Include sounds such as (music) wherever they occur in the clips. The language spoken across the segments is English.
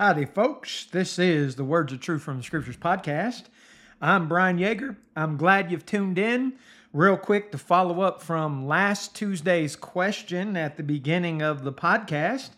Howdy, folks. This is the Words of Truth from the Scriptures podcast. I'm Brian Yeager. I'm glad you've tuned in. Real quick to follow up from last Tuesday's question at the beginning of the podcast,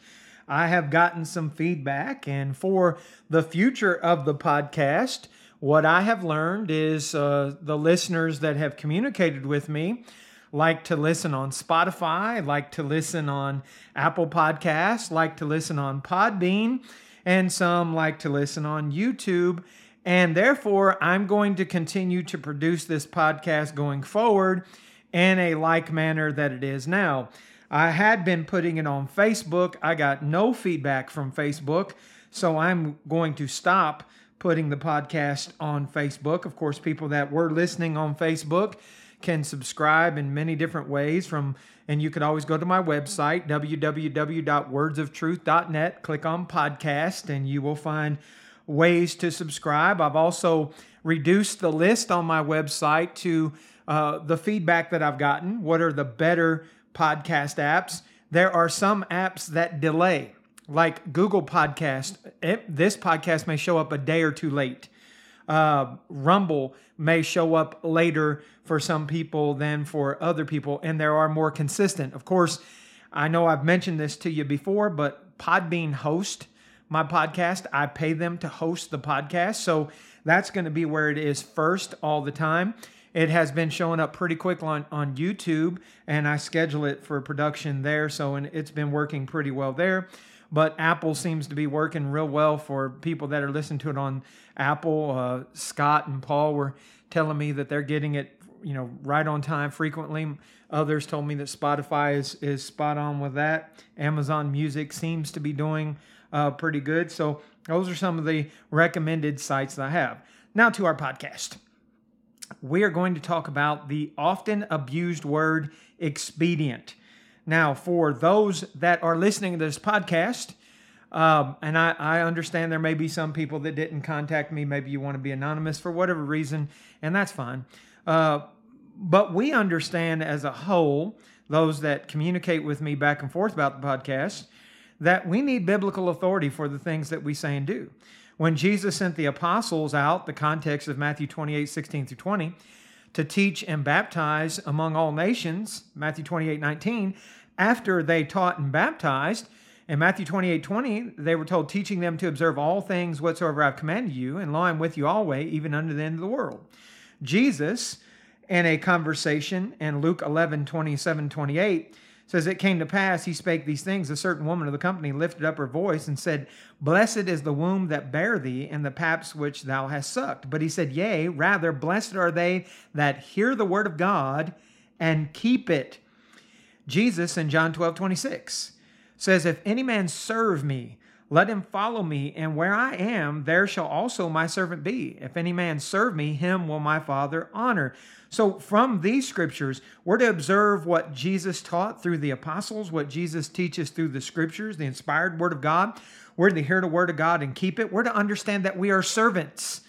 I have gotten some feedback, and for the future of the podcast, what I have learned is uh, the listeners that have communicated with me like to listen on Spotify, like to listen on Apple Podcasts, like to listen on Podbean and some like to listen on YouTube. And therefore, I'm going to continue to produce this podcast going forward in a like manner that it is now. I had been putting it on Facebook. I got no feedback from Facebook. So I'm going to stop putting the podcast on Facebook. Of course, people that were listening on Facebook can subscribe in many different ways from and you could always go to my website www.wordsoftruth.net click on podcast and you will find ways to subscribe. I've also reduced the list on my website to uh, the feedback that i've gotten. What are the better podcast apps? There are some apps that delay like google podcast. It, this podcast may show up a day or two late. Uh, Rumble may show up later for some people than for other people, and there are more consistent. Of course, I know I've mentioned this to you before, but Podbean host my podcast. I pay them to host the podcast, so that's going to be where it is first all the time. It has been showing up pretty quick on, on YouTube, and I schedule it for production there, so and it's been working pretty well there but Apple seems to be working real well for people that are listening to it on Apple. Uh, Scott and Paul were telling me that they're getting it, you know, right on time frequently. Others told me that Spotify is is spot on with that. Amazon Music seems to be doing uh, pretty good. So those are some of the recommended sites that I have. Now to our podcast. We are going to talk about the often abused word expedient. Now, for those that are listening to this podcast, um, and I, I understand there may be some people that didn't contact me. Maybe you want to be anonymous for whatever reason, and that's fine. Uh, but we understand as a whole, those that communicate with me back and forth about the podcast, that we need biblical authority for the things that we say and do. When Jesus sent the apostles out, the context of Matthew 28 16 through 20, to teach and baptize among all nations, Matthew 28 19, after they taught and baptized, in Matthew 28 20, they were told, teaching them to observe all things whatsoever I've commanded you, and lo, I'm with you always, even unto the end of the world. Jesus, in a conversation in Luke 11 27 28, says, It came to pass, he spake these things. A certain woman of the company lifted up her voice and said, Blessed is the womb that bare thee, and the paps which thou hast sucked. But he said, Yea, rather, blessed are they that hear the word of God and keep it. Jesus in John 12 26 says, If any man serve me, let him follow me, and where I am, there shall also my servant be. If any man serve me, him will my Father honor. So, from these scriptures, we're to observe what Jesus taught through the apostles, what Jesus teaches through the scriptures, the inspired word of God. We're to hear the word of God and keep it. We're to understand that we are servants.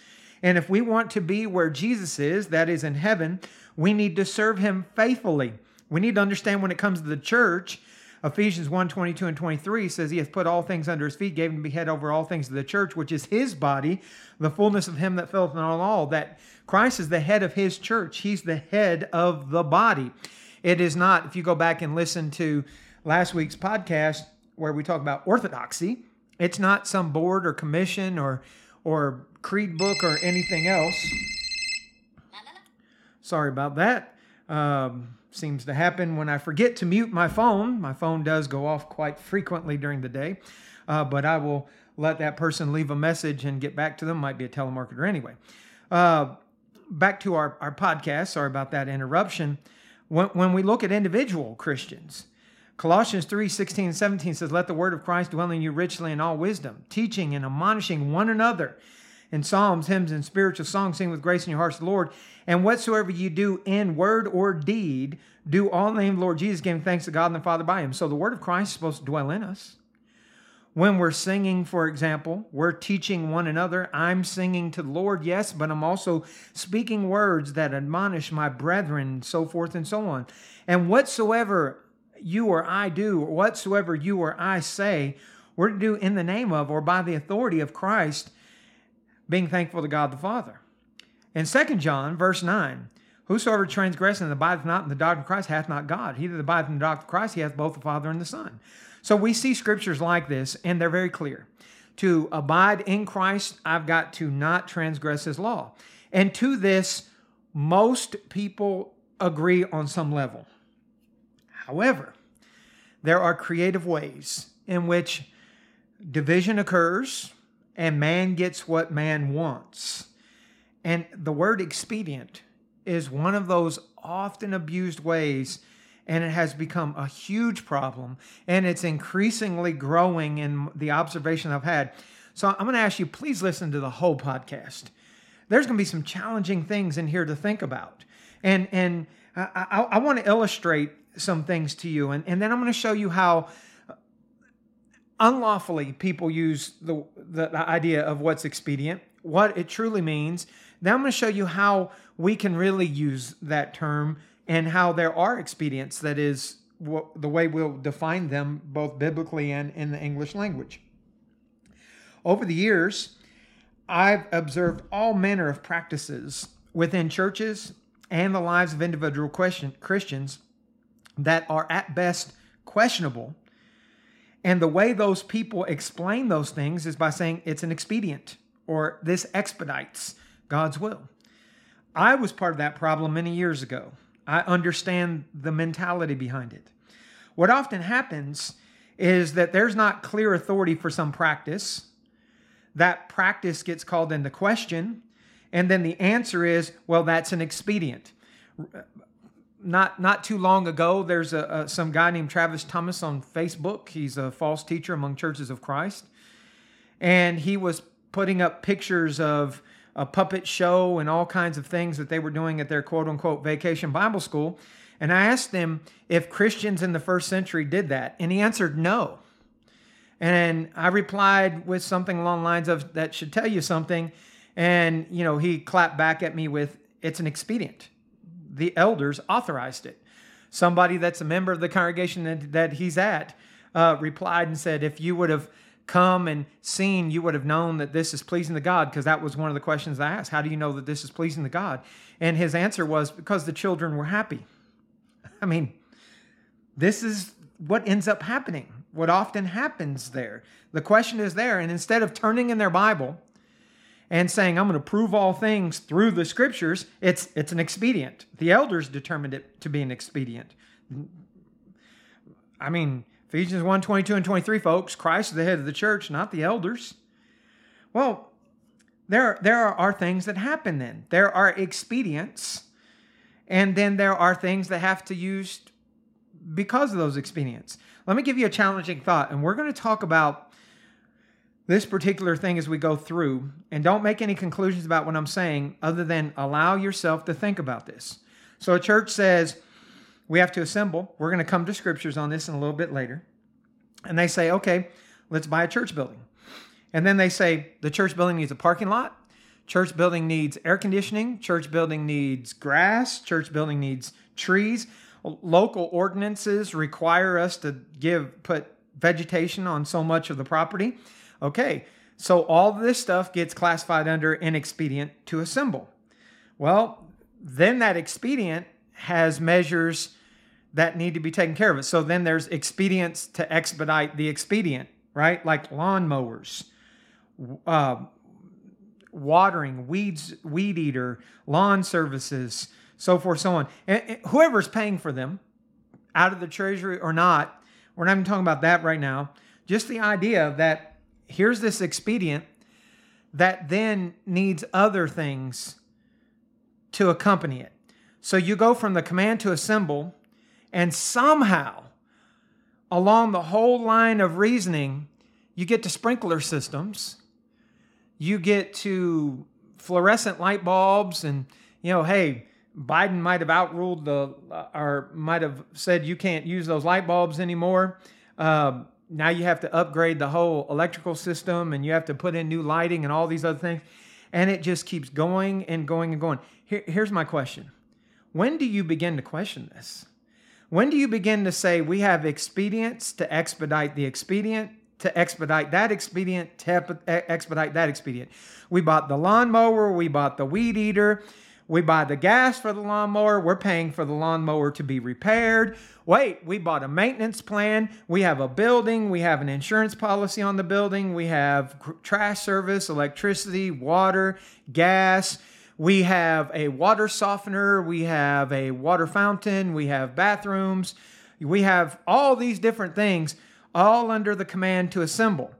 And if we want to be where Jesus is, that is in heaven, we need to serve him faithfully. We need to understand when it comes to the church Ephesians 1 22 and 23 says, He hath put all things under his feet, gave him to be head over all things to the church, which is his body, the fullness of him that filleth in all, all. That Christ is the head of his church. He's the head of the body. It is not, if you go back and listen to last week's podcast where we talk about orthodoxy, it's not some board or commission or or creed book or anything else. Sorry about that. Um, seems to happen when I forget to mute my phone. My phone does go off quite frequently during the day, uh, but I will let that person leave a message and get back to them. Might be a telemarketer anyway. Uh, back to our, our podcast. Sorry about that interruption. When, when we look at individual Christians, Colossians 3 16 and 17 says, Let the word of Christ dwell in you richly in all wisdom, teaching and admonishing one another in psalms, hymns, and spiritual songs, sing with grace in your hearts the Lord. And whatsoever you do in word or deed, do all in the name of the Lord Jesus, giving thanks to God and the Father by him. So the word of Christ is supposed to dwell in us. When we're singing, for example, we're teaching one another. I'm singing to the Lord, yes, but I'm also speaking words that admonish my brethren, so forth and so on. And whatsoever you or I do, or whatsoever you or I say, We're to do in the name of or by the authority of Christ, being thankful to God the Father. In 2 John, verse 9, Whosoever transgresseth and abideth not in the doctrine of Christ hath not God. He that abideth in the doctrine of Christ, he hath both the Father and the Son. So we see scriptures like this, and they're very clear. To abide in Christ, I've got to not transgress his law. And to this, most people agree on some level. However, there are creative ways in which division occurs and man gets what man wants. And the word expedient is one of those often abused ways and it has become a huge problem and it's increasingly growing in the observation I've had. So I'm going to ask you please listen to the whole podcast. There's going to be some challenging things in here to think about. And and I, I, I want to illustrate some things to you and, and then I'm going to show you how unlawfully people use the, the, the idea of what's expedient, what it truly means. now I'm going to show you how we can really use that term and how there are expedients that is what, the way we'll define them both biblically and in the English language. Over the years, I've observed all manner of practices within churches and the lives of individual Christians that are at best questionable. And the way those people explain those things is by saying it's an expedient or this expedites God's will. I was part of that problem many years ago. I understand the mentality behind it. What often happens is that there's not clear authority for some practice. That practice gets called into question, and then the answer is, well, that's an expedient. Not not too long ago, there's a, a, some guy named Travis Thomas on Facebook. He's a false teacher among churches of Christ, and he was putting up pictures of a puppet show and all kinds of things that they were doing at their quote unquote vacation Bible school. And I asked them if Christians in the first century did that. And he answered no. And I replied with something along the lines of, that should tell you something. And, you know, he clapped back at me with, it's an expedient. The elders authorized it. Somebody that's a member of the congregation that, that he's at uh, replied and said, if you would have come and seen, you would have known that this is pleasing to God because that was one of the questions I asked. How do you know that this is pleasing to God? And his answer was because the children were happy. I mean, this is what ends up happening, what often happens there. The question is there. And instead of turning in their Bible and saying, I'm going to prove all things through the scriptures, it's, it's an expedient. The elders determined it to be an expedient. I mean, Ephesians 1 22 and 23, folks, Christ is the head of the church, not the elders. Well, there, there are things that happen then. There are expedients, and then there are things that have to use because of those expedients. Let me give you a challenging thought, and we're going to talk about this particular thing as we go through. And don't make any conclusions about what I'm saying other than allow yourself to think about this. So a church says, we have to assemble. We're going to come to scriptures on this in a little bit later. And they say, okay, let's buy a church building. And then they say the church building needs a parking lot, church building needs air conditioning, church building needs grass, church building needs trees. Local ordinances require us to give put vegetation on so much of the property. Okay, so all this stuff gets classified under inexpedient to assemble. Well, then that expedient has measures that need to be taken care of. So then there's expedients to expedite the expedient, right? Like lawnmowers, uh, watering, weeds, weed eater, lawn services, so forth, so on. And, whoever's paying for them, out of the treasury or not, we're not even talking about that right now. Just the idea that here's this expedient that then needs other things to accompany it. So you go from the command to assemble, and somehow, along the whole line of reasoning, you get to sprinkler systems, you get to fluorescent light bulbs, and you know, hey, Biden might have outruled the, uh, or might have said you can't use those light bulbs anymore. Uh, now you have to upgrade the whole electrical system, and you have to put in new lighting and all these other things, and it just keeps going and going and going. Here, here's my question when do you begin to question this? When do you begin to say we have expedients to expedite the expedient to expedite that expedient, to expedite that expedient. We bought the lawnmower, we bought the weed eater, we buy the gas for the lawnmower, we're paying for the lawnmower to be repaired. Wait, we bought a maintenance plan, we have a building, we have an insurance policy on the building, we have trash service, electricity, water, gas. We have a water softener, we have a water fountain, we have bathrooms, we have all these different things all under the command to assemble.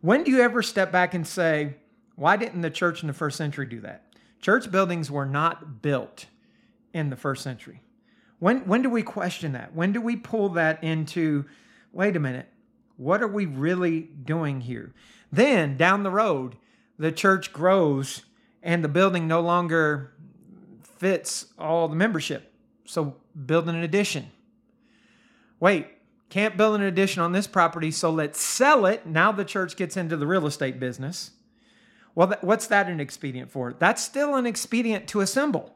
When do you ever step back and say, why didn't the church in the first century do that? Church buildings were not built in the first century. When, when do we question that? When do we pull that into, wait a minute, what are we really doing here? Then down the road, the church grows and the building no longer fits all the membership. So build an addition. Wait, can't build an addition on this property, so let's sell it. Now the church gets into the real estate business. Well, what's that an expedient for? That's still an expedient to assemble.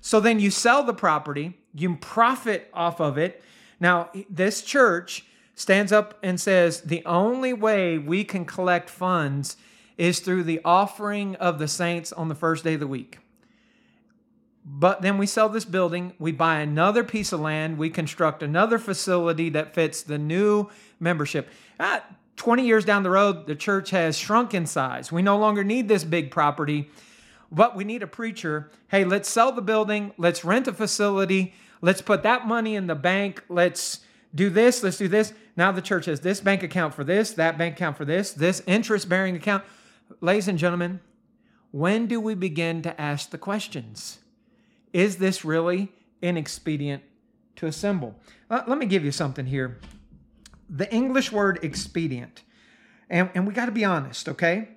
So then you sell the property, you profit off of it. Now, this church stands up and says the only way we can collect funds is through the offering of the saints on the first day of the week. But then we sell this building, we buy another piece of land, we construct another facility that fits the new membership. Ah, 20 years down the road, the church has shrunk in size. We no longer need this big property, but we need a preacher. Hey, let's sell the building, let's rent a facility, let's put that money in the bank, let's do this, let's do this. Now the church has this bank account for this, that bank account for this, this interest bearing account. Ladies and gentlemen, when do we begin to ask the questions? Is this really inexpedient to assemble? Uh, let me give you something here. The English word expedient, and, and we got to be honest, okay?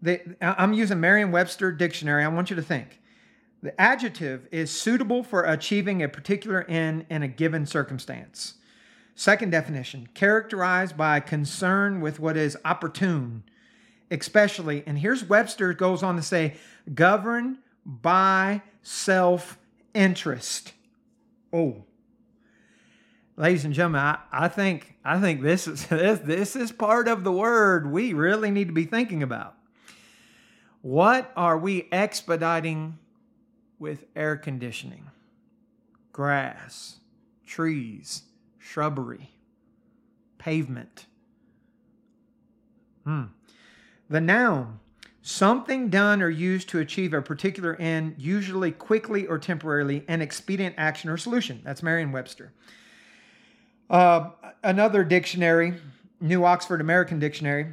The, I'm using Merriam Webster dictionary. I want you to think. The adjective is suitable for achieving a particular end in a given circumstance. Second definition, characterized by concern with what is opportune, especially, and here's Webster goes on to say, governed by self interest. Oh. Ladies and gentlemen, I, I think I think this is (laughs) this, this is part of the word we really need to be thinking about. What are we expediting with air conditioning? Grass, trees, shrubbery, pavement. Hmm. The noun Something done or used to achieve a particular end, usually quickly or temporarily, an expedient action or solution. That's Merriam Webster. Uh, another dictionary, New Oxford American Dictionary,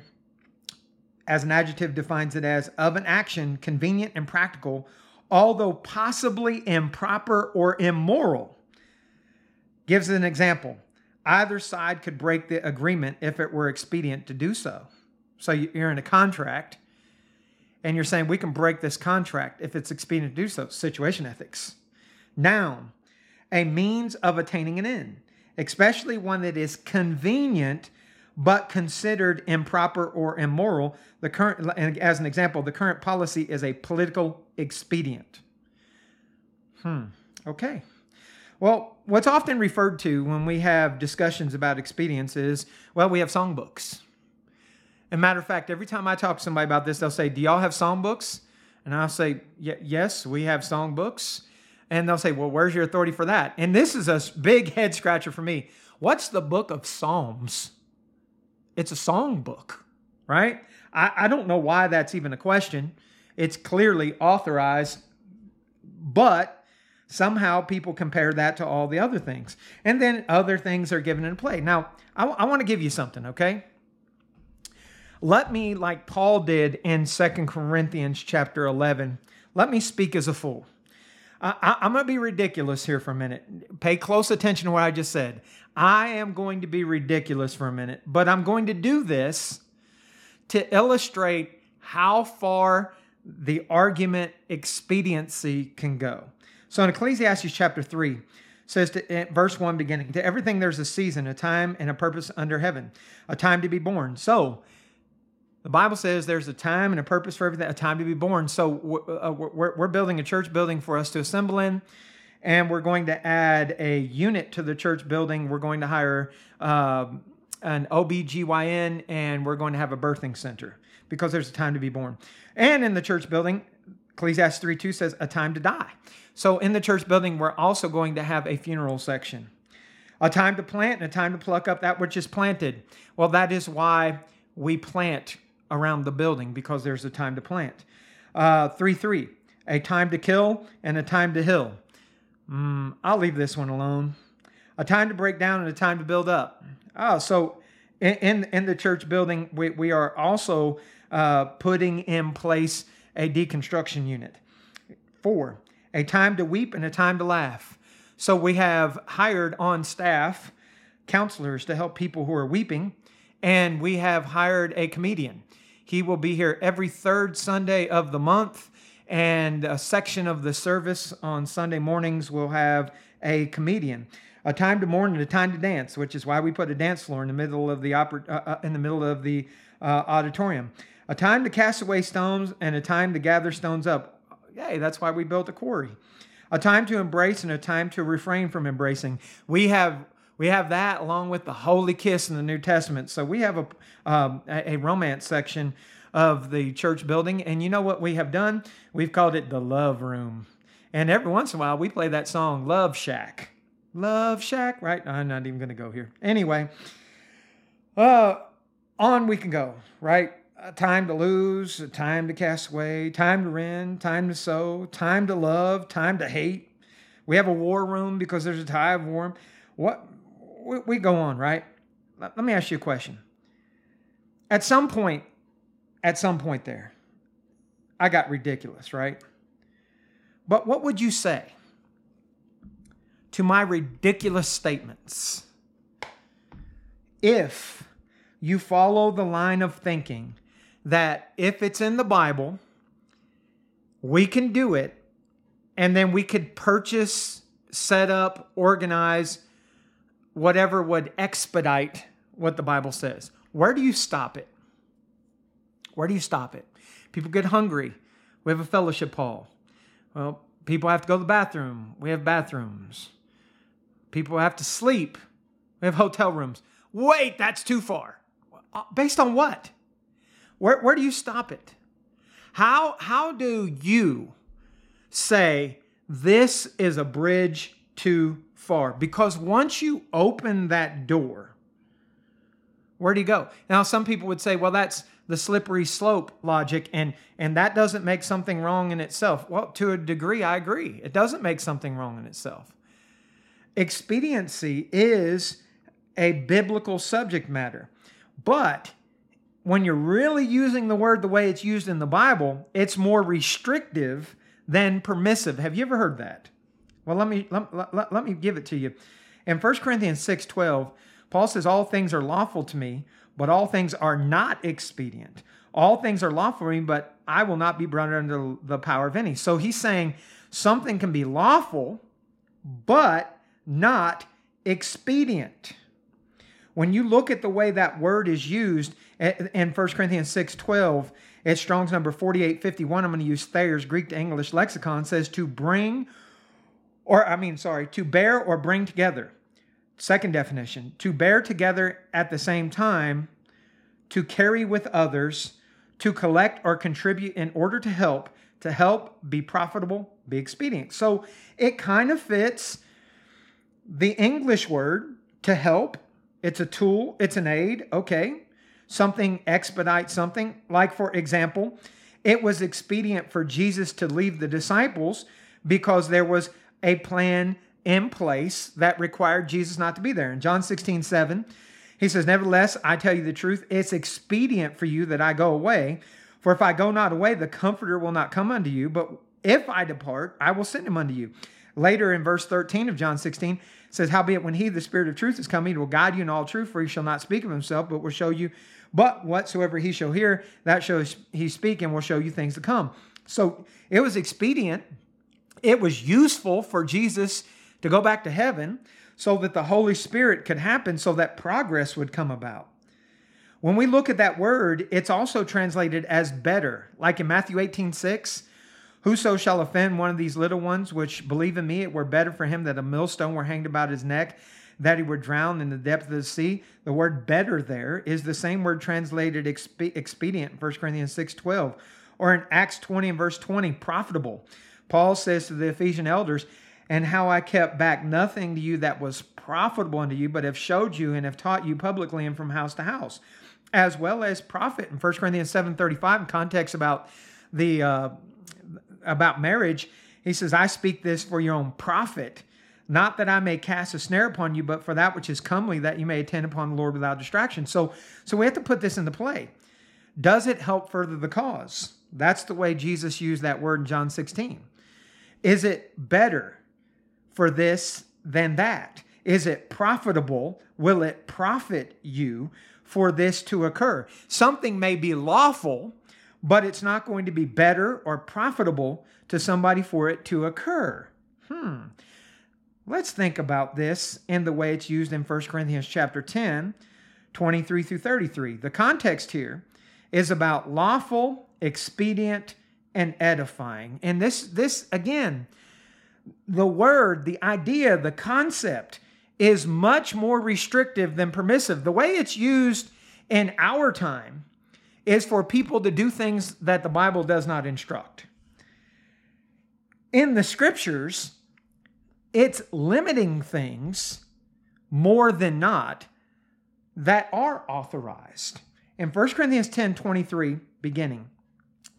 as an adjective defines it as of an action convenient and practical, although possibly improper or immoral. Gives an example. Either side could break the agreement if it were expedient to do so. So you're in a contract and you're saying we can break this contract if it's expedient to do so. Situation ethics. Noun, a means of attaining an end, especially one that is convenient but considered improper or immoral. The current, as an example, the current policy is a political expedient. Hmm. Okay. Well, what's often referred to when we have discussions about expedience is, well, we have songbooks a matter of fact, every time I talk to somebody about this, they'll say, Do y'all have songbooks? And I'll say, Yes, we have songbooks. And they'll say, Well, where's your authority for that? And this is a big head scratcher for me. What's the book of Psalms? It's a song book, right? I, I don't know why that's even a question. It's clearly authorized, but somehow people compare that to all the other things. And then other things are given in play. Now, I, I want to give you something, okay? Let me, like Paul did in Second Corinthians chapter 11, let me speak as a fool. I, am going to be ridiculous here for a minute. Pay close attention to what I just said. I am going to be ridiculous for a minute, but I'm going to do this to illustrate how far the argument expediency can go. So in Ecclesiastes chapter 3, says to eh, verse 1 beginning, to everything there's a season, a time, and a purpose under heaven, a time to be born. So the Bible says there's a time and a purpose for everything, a time to be born. So uh, we're, we're building a church building for us to assemble in, and we're going to add a unit to the church building. We're going to hire uh, an OBGYN and we're going to have a birthing center because there's a time to be born. And in the church building, Ecclesiastes 3 2 says, a time to die. So in the church building, we're also going to have a funeral section. A time to plant and a time to pluck up that which is planted. Well, that is why we plant around the building because there's a time to plant. Uh, 3 3, a time to kill and a time to heal. Mm, I'll leave this one alone. A time to break down and a time to build up. Oh, so in, in the church building, we, we are also uh, putting in place a deconstruction unit. Four, a time to weep and a time to laugh. So we have hired on staff counselors to help people who are weeping, and we have hired a comedian. He will be here every third Sunday of the month, and a section of the service on Sunday mornings will have a comedian. A time to mourn and a time to dance, which is why we put a dance floor in the middle of the opera, uh, uh in the middle of the uh, auditorium. A time to cast away stones and a time to gather stones up. Yay, that's why we built a quarry. A time to embrace and a time to refrain from embracing. We have we have that along with the holy kiss in the New Testament. So we have a um, a romance section of the church building, and you know what we have done? We've called it the love room. And every once in a while, we play that song, Love Shack. Love Shack, right? I'm not even going to go here. Anyway, uh, on we can go, right? a time to lose, a time to cast away, time to rend, time to sow, time to love, time to hate. We have a war room because there's a tie of war. What we, we go on, right? Let, let me ask you a question. At some point, at some point there, I got ridiculous, right? But what would you say to my ridiculous statements if you follow the line of thinking that if it's in the Bible, we can do it, and then we could purchase, set up, organize whatever would expedite what the Bible says. Where do you stop it? Where do you stop it? People get hungry. We have a fellowship hall. Well, people have to go to the bathroom. We have bathrooms. People have to sleep. We have hotel rooms. Wait, that's too far. Uh, based on what? Where, where do you stop it? How, how do you say this is a bridge too far? Because once you open that door, where do you go? Now, some people would say, well, that's the slippery slope logic, and, and that doesn't make something wrong in itself. Well, to a degree, I agree. It doesn't make something wrong in itself. Expediency is a biblical subject matter, but when you're really using the word the way it's used in the Bible, it's more restrictive than permissive. Have you ever heard that? Well, let me let, let, let me give it to you. In 1 Corinthians 6 12, Paul says, All things are lawful to me, but all things are not expedient. All things are lawful for me, but I will not be brought under the power of any. So he's saying something can be lawful, but not expedient. When you look at the way that word is used, eh, in 1 Corinthians 6 12, at Strong's number 4851, I'm going to use Thayer's Greek to English lexicon, says to bring, or I mean, sorry, to bear or bring together. Second definition, to bear together at the same time, to carry with others, to collect or contribute in order to help, to help, be profitable, be expedient. So it kind of fits the English word to help. It's a tool, it's an aid, okay something expedite something. Like, for example, it was expedient for Jesus to leave the disciples because there was a plan in place that required Jesus not to be there. In John 16, 7, he says, Nevertheless, I tell you the truth, it's expedient for you that I go away. For if I go not away, the Comforter will not come unto you. But if I depart, I will send him unto you. Later in verse 13 of John 16, says, Howbeit, when he, the Spirit of truth, is coming, he will guide you in all truth, for he shall not speak of himself, but will show you but whatsoever he shall hear, that shall he speak and will show you things to come. So it was expedient, it was useful for Jesus to go back to heaven so that the Holy Spirit could happen, so that progress would come about. When we look at that word, it's also translated as better. Like in Matthew 18 6, Whoso shall offend one of these little ones which believe in me, it were better for him that a millstone were hanged about his neck that he were drowned in the depth of the sea. The word better there is the same word translated expe- expedient in 1 Corinthians 6:12 or in Acts 20 and verse 20 profitable. Paul says to the Ephesian elders, "And how I kept back nothing to you that was profitable unto you, but have showed you and have taught you publicly and from house to house." As well as profit in 1 Corinthians 7:35 in context about the uh, about marriage, he says, "I speak this for your own profit." not that I may cast a snare upon you, but for that which is comely, that you may attend upon the Lord without distraction. So, so we have to put this into play. Does it help further the cause? That's the way Jesus used that word in John 16. Is it better for this than that? Is it profitable? Will it profit you for this to occur? Something may be lawful, but it's not going to be better or profitable to somebody for it to occur. Hmm. Let's think about this in the way it's used in 1 Corinthians chapter 10, 23 through 33. The context here is about lawful, expedient, and edifying. And this this again, the word, the idea, the concept is much more restrictive than permissive. The way it's used in our time is for people to do things that the Bible does not instruct. In the scriptures, it's limiting things more than not that are authorized. In 1 Corinthians 10 23, beginning,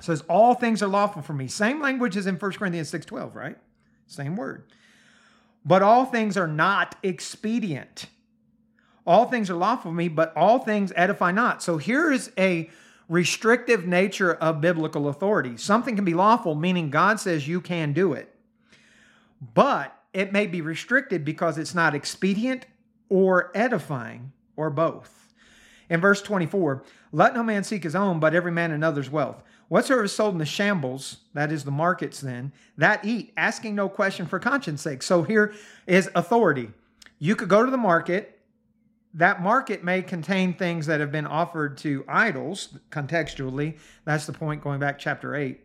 says, All things are lawful for me. Same language as in 1 Corinthians 6 12, right? Same word. But all things are not expedient. All things are lawful for me, but all things edify not. So here is a restrictive nature of biblical authority. Something can be lawful, meaning God says you can do it. But it may be restricted because it's not expedient or edifying or both. In verse 24, let no man seek his own, but every man another's wealth. Whatsoever is sold in the shambles, that is the markets then, that eat, asking no question for conscience sake. So here is authority. You could go to the market. That market may contain things that have been offered to idols, contextually. That's the point going back chapter 8.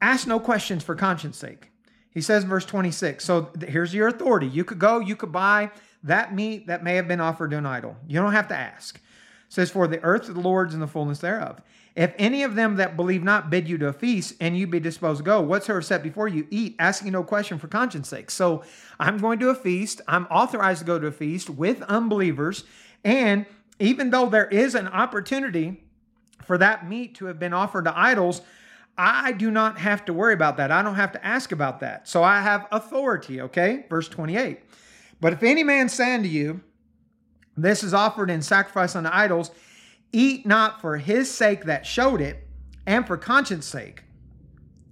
Ask no questions for conscience sake. He says in verse 26 so here's your authority. You could go, you could buy that meat that may have been offered to an idol. You don't have to ask. It says, For the earth the Lord's and the fullness thereof. If any of them that believe not bid you to a feast, and you be disposed to go, whatsoever set before you, eat, asking no question for conscience sake. So I'm going to a feast. I'm authorized to go to a feast with unbelievers. And even though there is an opportunity for that meat to have been offered to idols, I do not have to worry about that. I don't have to ask about that. So I have authority, okay? Verse 28. But if any man say unto you, This is offered in sacrifice unto idols, eat not for his sake that showed it, and for conscience sake,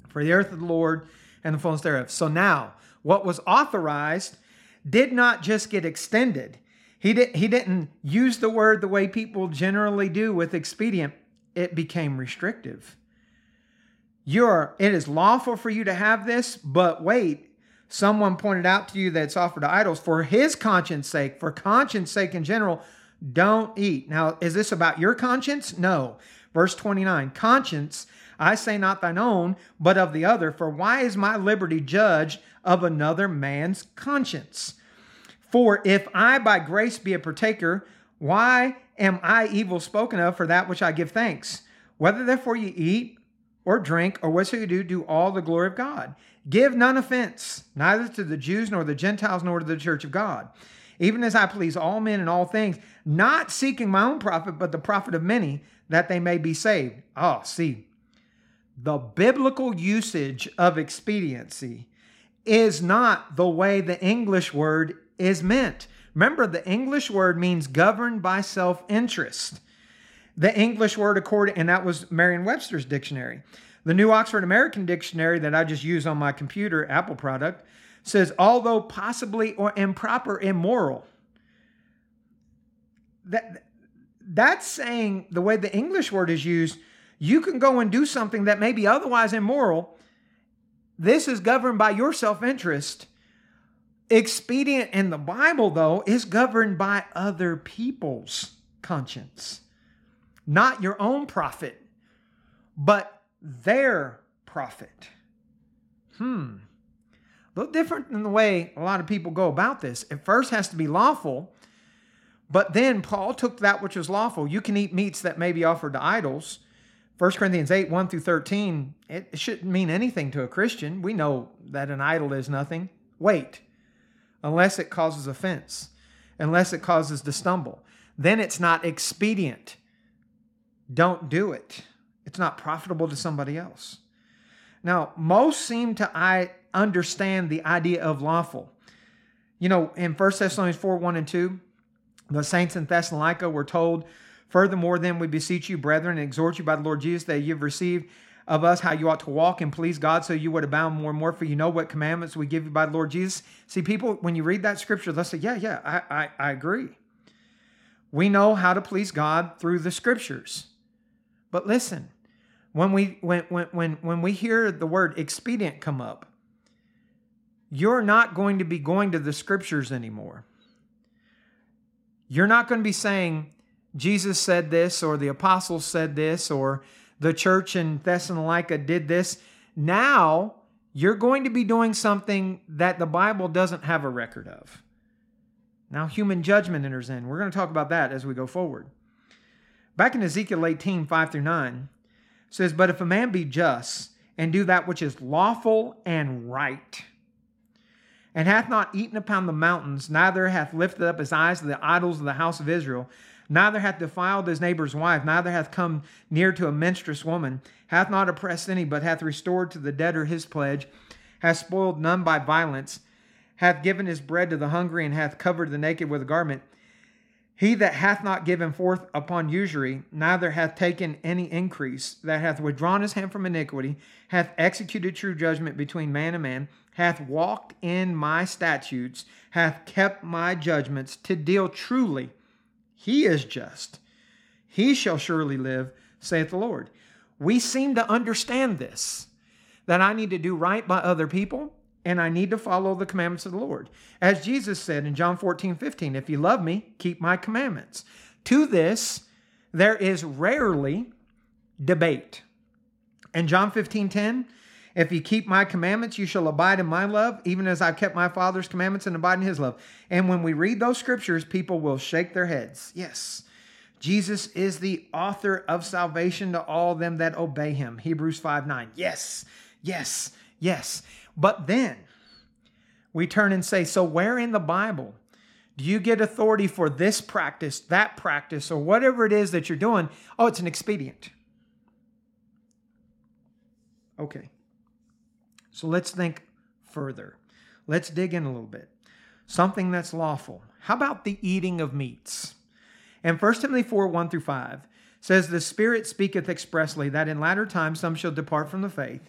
for the earth of the Lord and the fullness thereof. So now, what was authorized did not just get extended. He, did, he didn't use the word the way people generally do with expedient, it became restrictive. You're, it is lawful for you to have this, but wait, someone pointed out to you that it's offered to idols for his conscience sake, for conscience sake in general, don't eat. Now, is this about your conscience? No. Verse 29 Conscience, I say not thine own, but of the other. For why is my liberty judged of another man's conscience? For if I by grace be a partaker, why am I evil spoken of for that which I give thanks? Whether therefore ye eat, or drink, or whatsoever you do, do all the glory of God. Give none offense, neither to the Jews nor the Gentiles nor to the church of God, even as I please all men in all things, not seeking my own profit, but the profit of many, that they may be saved. Oh, see, the biblical usage of expediency is not the way the English word is meant. Remember, the English word means governed by self interest. The English word according, and that was Merriam Webster's dictionary. The New Oxford American Dictionary that I just use on my computer, Apple product, says, although possibly or improper, immoral. That, that's saying the way the English word is used, you can go and do something that may be otherwise immoral. This is governed by your self interest. Expedient in the Bible, though, is governed by other people's conscience not your own profit, but their profit. Hmm. Little different than the way a lot of people go about this. It first has to be lawful, but then Paul took that which was lawful. You can eat meats that may be offered to idols. 1 Corinthians 8, 1 through 13, it shouldn't mean anything to a Christian. We know that an idol is nothing. Wait, unless it causes offense, unless it causes to stumble. Then it's not expedient. Don't do it. It's not profitable to somebody else. Now, most seem to I understand the idea of lawful. You know, in 1 Thessalonians 4 1 and 2, the saints in Thessalonica were told, Furthermore, then we beseech you, brethren, and exhort you by the Lord Jesus that you've received of us how you ought to walk and please God so you would abound more and more, for you know what commandments we give you by the Lord Jesus. See, people, when you read that scripture, they'll say, Yeah, yeah, I, I, I agree. We know how to please God through the scriptures. But listen, when we when when when when we hear the word expedient come up, you're not going to be going to the scriptures anymore. You're not going to be saying Jesus said this or the apostles said this or the church in Thessalonica did this. Now you're going to be doing something that the Bible doesn't have a record of. Now human judgment enters in. We're going to talk about that as we go forward. Back in Ezekiel 18, 5 through 9, says, But if a man be just and do that which is lawful and right, and hath not eaten upon the mountains, neither hath lifted up his eyes to the idols of the house of Israel, neither hath defiled his neighbor's wife, neither hath come near to a menstruous woman, hath not oppressed any, but hath restored to the debtor his pledge, hath spoiled none by violence, hath given his bread to the hungry, and hath covered the naked with a garment, he that hath not given forth upon usury, neither hath taken any increase, that hath withdrawn his hand from iniquity, hath executed true judgment between man and man, hath walked in my statutes, hath kept my judgments to deal truly, he is just. He shall surely live, saith the Lord. We seem to understand this that I need to do right by other people and I need to follow the commandments of the Lord. As Jesus said in John 14, 15, if you love me, keep my commandments. To this, there is rarely debate. In John 15, 10, if you keep my commandments, you shall abide in my love, even as I've kept my Father's commandments and abide in his love. And when we read those scriptures, people will shake their heads. Yes, Jesus is the author of salvation to all them that obey him. Hebrews 5 9. Yes, yes, yes. But then we turn and say, so where in the Bible do you get authority for this practice, that practice, or whatever it is that you're doing? Oh, it's an expedient. Okay. So let's think further. Let's dig in a little bit. Something that's lawful. How about the eating of meats? And 1 Timothy 4 1 through 5 says, The Spirit speaketh expressly that in latter times some shall depart from the faith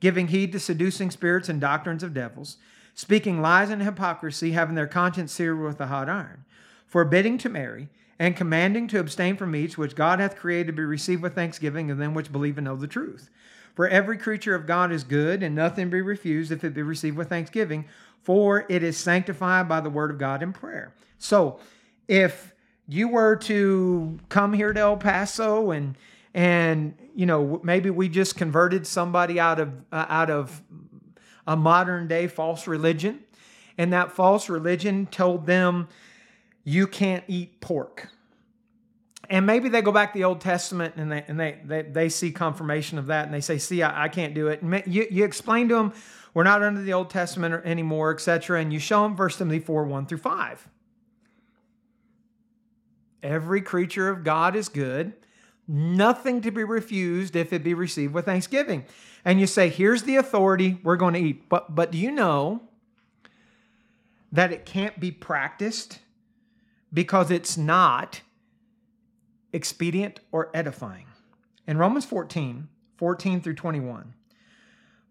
giving heed to seducing spirits and doctrines of devils, speaking lies and hypocrisy, having their conscience seared with a hot iron, forbidding to marry, and commanding to abstain from meats which God hath created to be received with thanksgiving of them which believe and know the truth. For every creature of God is good, and nothing be refused if it be received with thanksgiving, for it is sanctified by the word of God in prayer. So, if you were to come here to El Paso and and you know maybe we just converted somebody out of uh, out of a modern day false religion and that false religion told them you can't eat pork and maybe they go back to the old testament and they and they they, they see confirmation of that and they say see i, I can't do it and you, you explain to them we're not under the old testament anymore etc and you show them first timothy 4 1 through 5 every creature of god is good nothing to be refused if it be received with thanksgiving. And you say, here's the authority, we're going to eat. But but do you know that it can't be practiced because it's not expedient or edifying? In Romans 14, 14 through 21,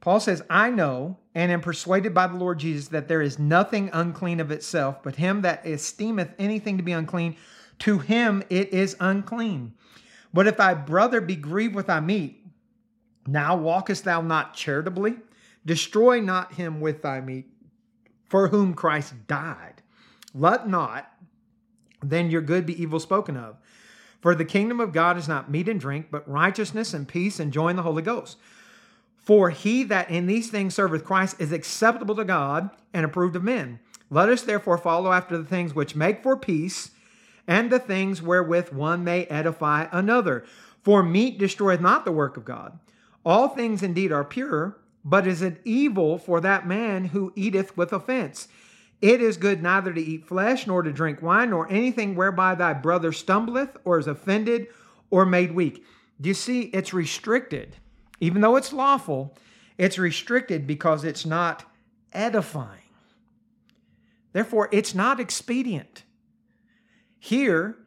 Paul says, I know and am persuaded by the Lord Jesus that there is nothing unclean of itself, but him that esteemeth anything to be unclean, to him it is unclean. But if thy brother be grieved with thy meat, now walkest thou not charitably? Destroy not him with thy meat, for whom Christ died. Let not then your good be evil spoken of. For the kingdom of God is not meat and drink, but righteousness and peace and joy in the Holy Ghost. For he that in these things serveth Christ is acceptable to God and approved of men. Let us therefore follow after the things which make for peace, and the things wherewith one may edify another. For meat destroyeth not the work of God. All things indeed are pure, but is it evil for that man who eateth with offense? It is good neither to eat flesh, nor to drink wine, nor anything whereby thy brother stumbleth, or is offended, or made weak. Do you see? It's restricted. Even though it's lawful, it's restricted because it's not edifying. Therefore, it's not expedient. Here,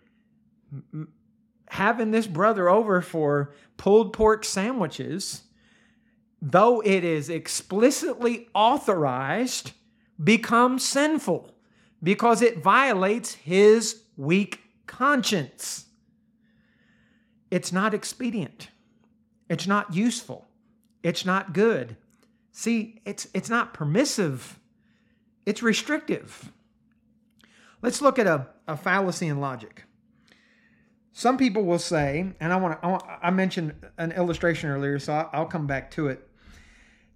having this brother over for pulled pork sandwiches, though it is explicitly authorized, becomes sinful because it violates his weak conscience. It's not expedient. It's not useful. It's not good. See, it's, it's not permissive, it's restrictive. Let's look at a, a fallacy in logic. Some people will say, and I want to, I, mentioned an illustration earlier, so I'll come back to it.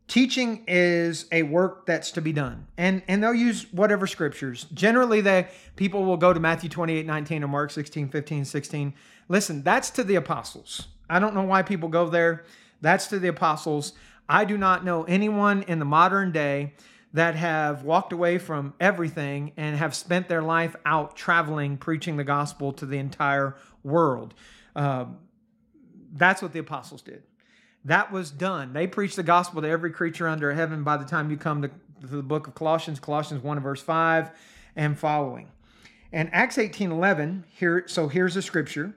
Teaching is a work that's to be done, and and they'll use whatever scriptures. Generally, they people will go to Matthew 28, 19 or Mark 16, 15, 16. Listen, that's to the apostles. I don't know why people go there. That's to the apostles. I do not know anyone in the modern day that have walked away from everything and have spent their life out traveling, preaching the gospel to the entire world. Uh, that's what the apostles did. That was done. They preached the gospel to every creature under heaven by the time you come to, to the book of Colossians, Colossians 1 verse 5 and following. And Acts 18 11, here, so here's a scripture.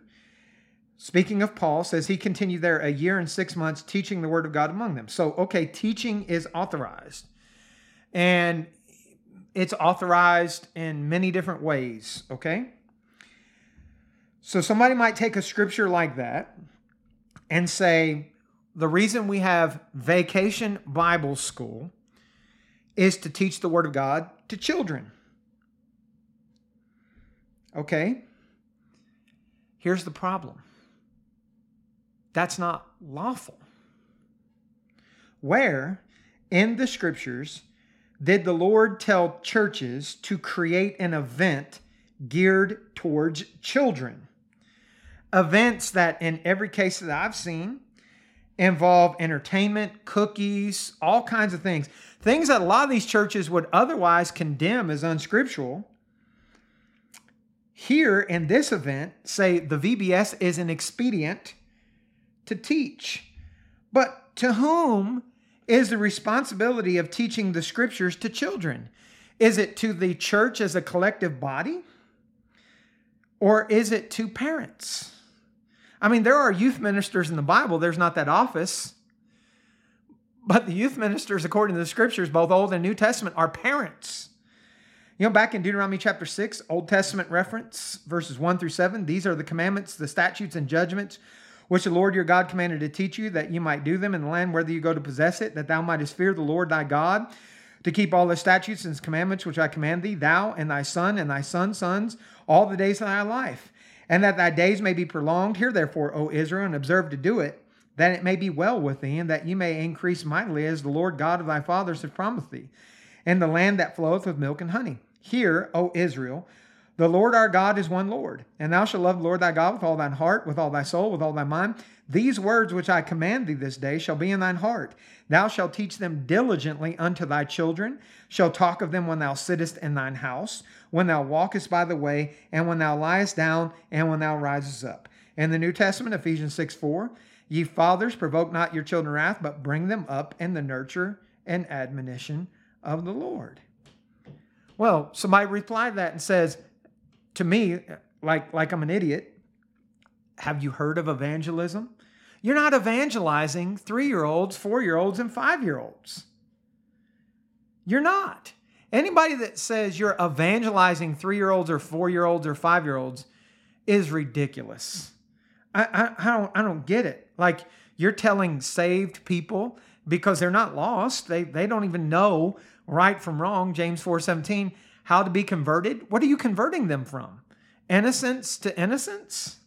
Speaking of Paul, says he continued there a year and six months teaching the word of God among them. So, okay, teaching is authorized. And it's authorized in many different ways, okay? So, somebody might take a scripture like that and say, the reason we have vacation Bible school is to teach the Word of God to children. Okay? Here's the problem that's not lawful. Where in the scriptures did the Lord tell churches to create an event geared towards children? Events that, in every case that I've seen, involve entertainment, cookies, all kinds of things. Things that a lot of these churches would otherwise condemn as unscriptural. Here in this event, say the VBS is an expedient to teach. But to whom is the responsibility of teaching the scriptures to children? Is it to the church as a collective body? Or is it to parents? I mean, there are youth ministers in the Bible, there's not that office. But the youth ministers, according to the scriptures, both Old and New Testament, are parents. You know, back in Deuteronomy chapter 6, Old Testament reference, verses 1 through 7, these are the commandments, the statutes, and judgments which the Lord your God commanded to teach you, that you might do them in the land whether you go to possess it, that thou mightest fear the Lord thy God, to keep all the statutes and commandments which I command thee, thou and thy son and thy son's sons, all the days of thy life, and that thy days may be prolonged. Hear therefore, O Israel, and observe to do it, that it may be well with thee, and that you may increase mightily as the Lord God of thy fathers hath promised thee, in the land that floweth with milk and honey. Hear, O Israel, the Lord our God is one Lord, and thou shalt love the Lord thy God with all thine heart, with all thy soul, with all thy mind. These words which I command thee this day shall be in thine heart. Thou shalt teach them diligently unto thy children, shalt talk of them when thou sittest in thine house, when thou walkest by the way, and when thou liest down, and when thou risest up. In the New Testament, Ephesians 6 4, ye fathers, provoke not your children wrath, but bring them up in the nurture and admonition of the Lord. Well, somebody replied that and says, to me, like like I'm an idiot. Have you heard of evangelism? You're not evangelizing three year olds, four year olds, and five year olds. You're not. Anybody that says you're evangelizing three year olds or four year olds or five year olds is ridiculous. I, I, I, don't, I don't get it. Like you're telling saved people because they're not lost, they, they don't even know right from wrong. James 4 17 how to be converted. What are you converting them from? Innocence to innocence?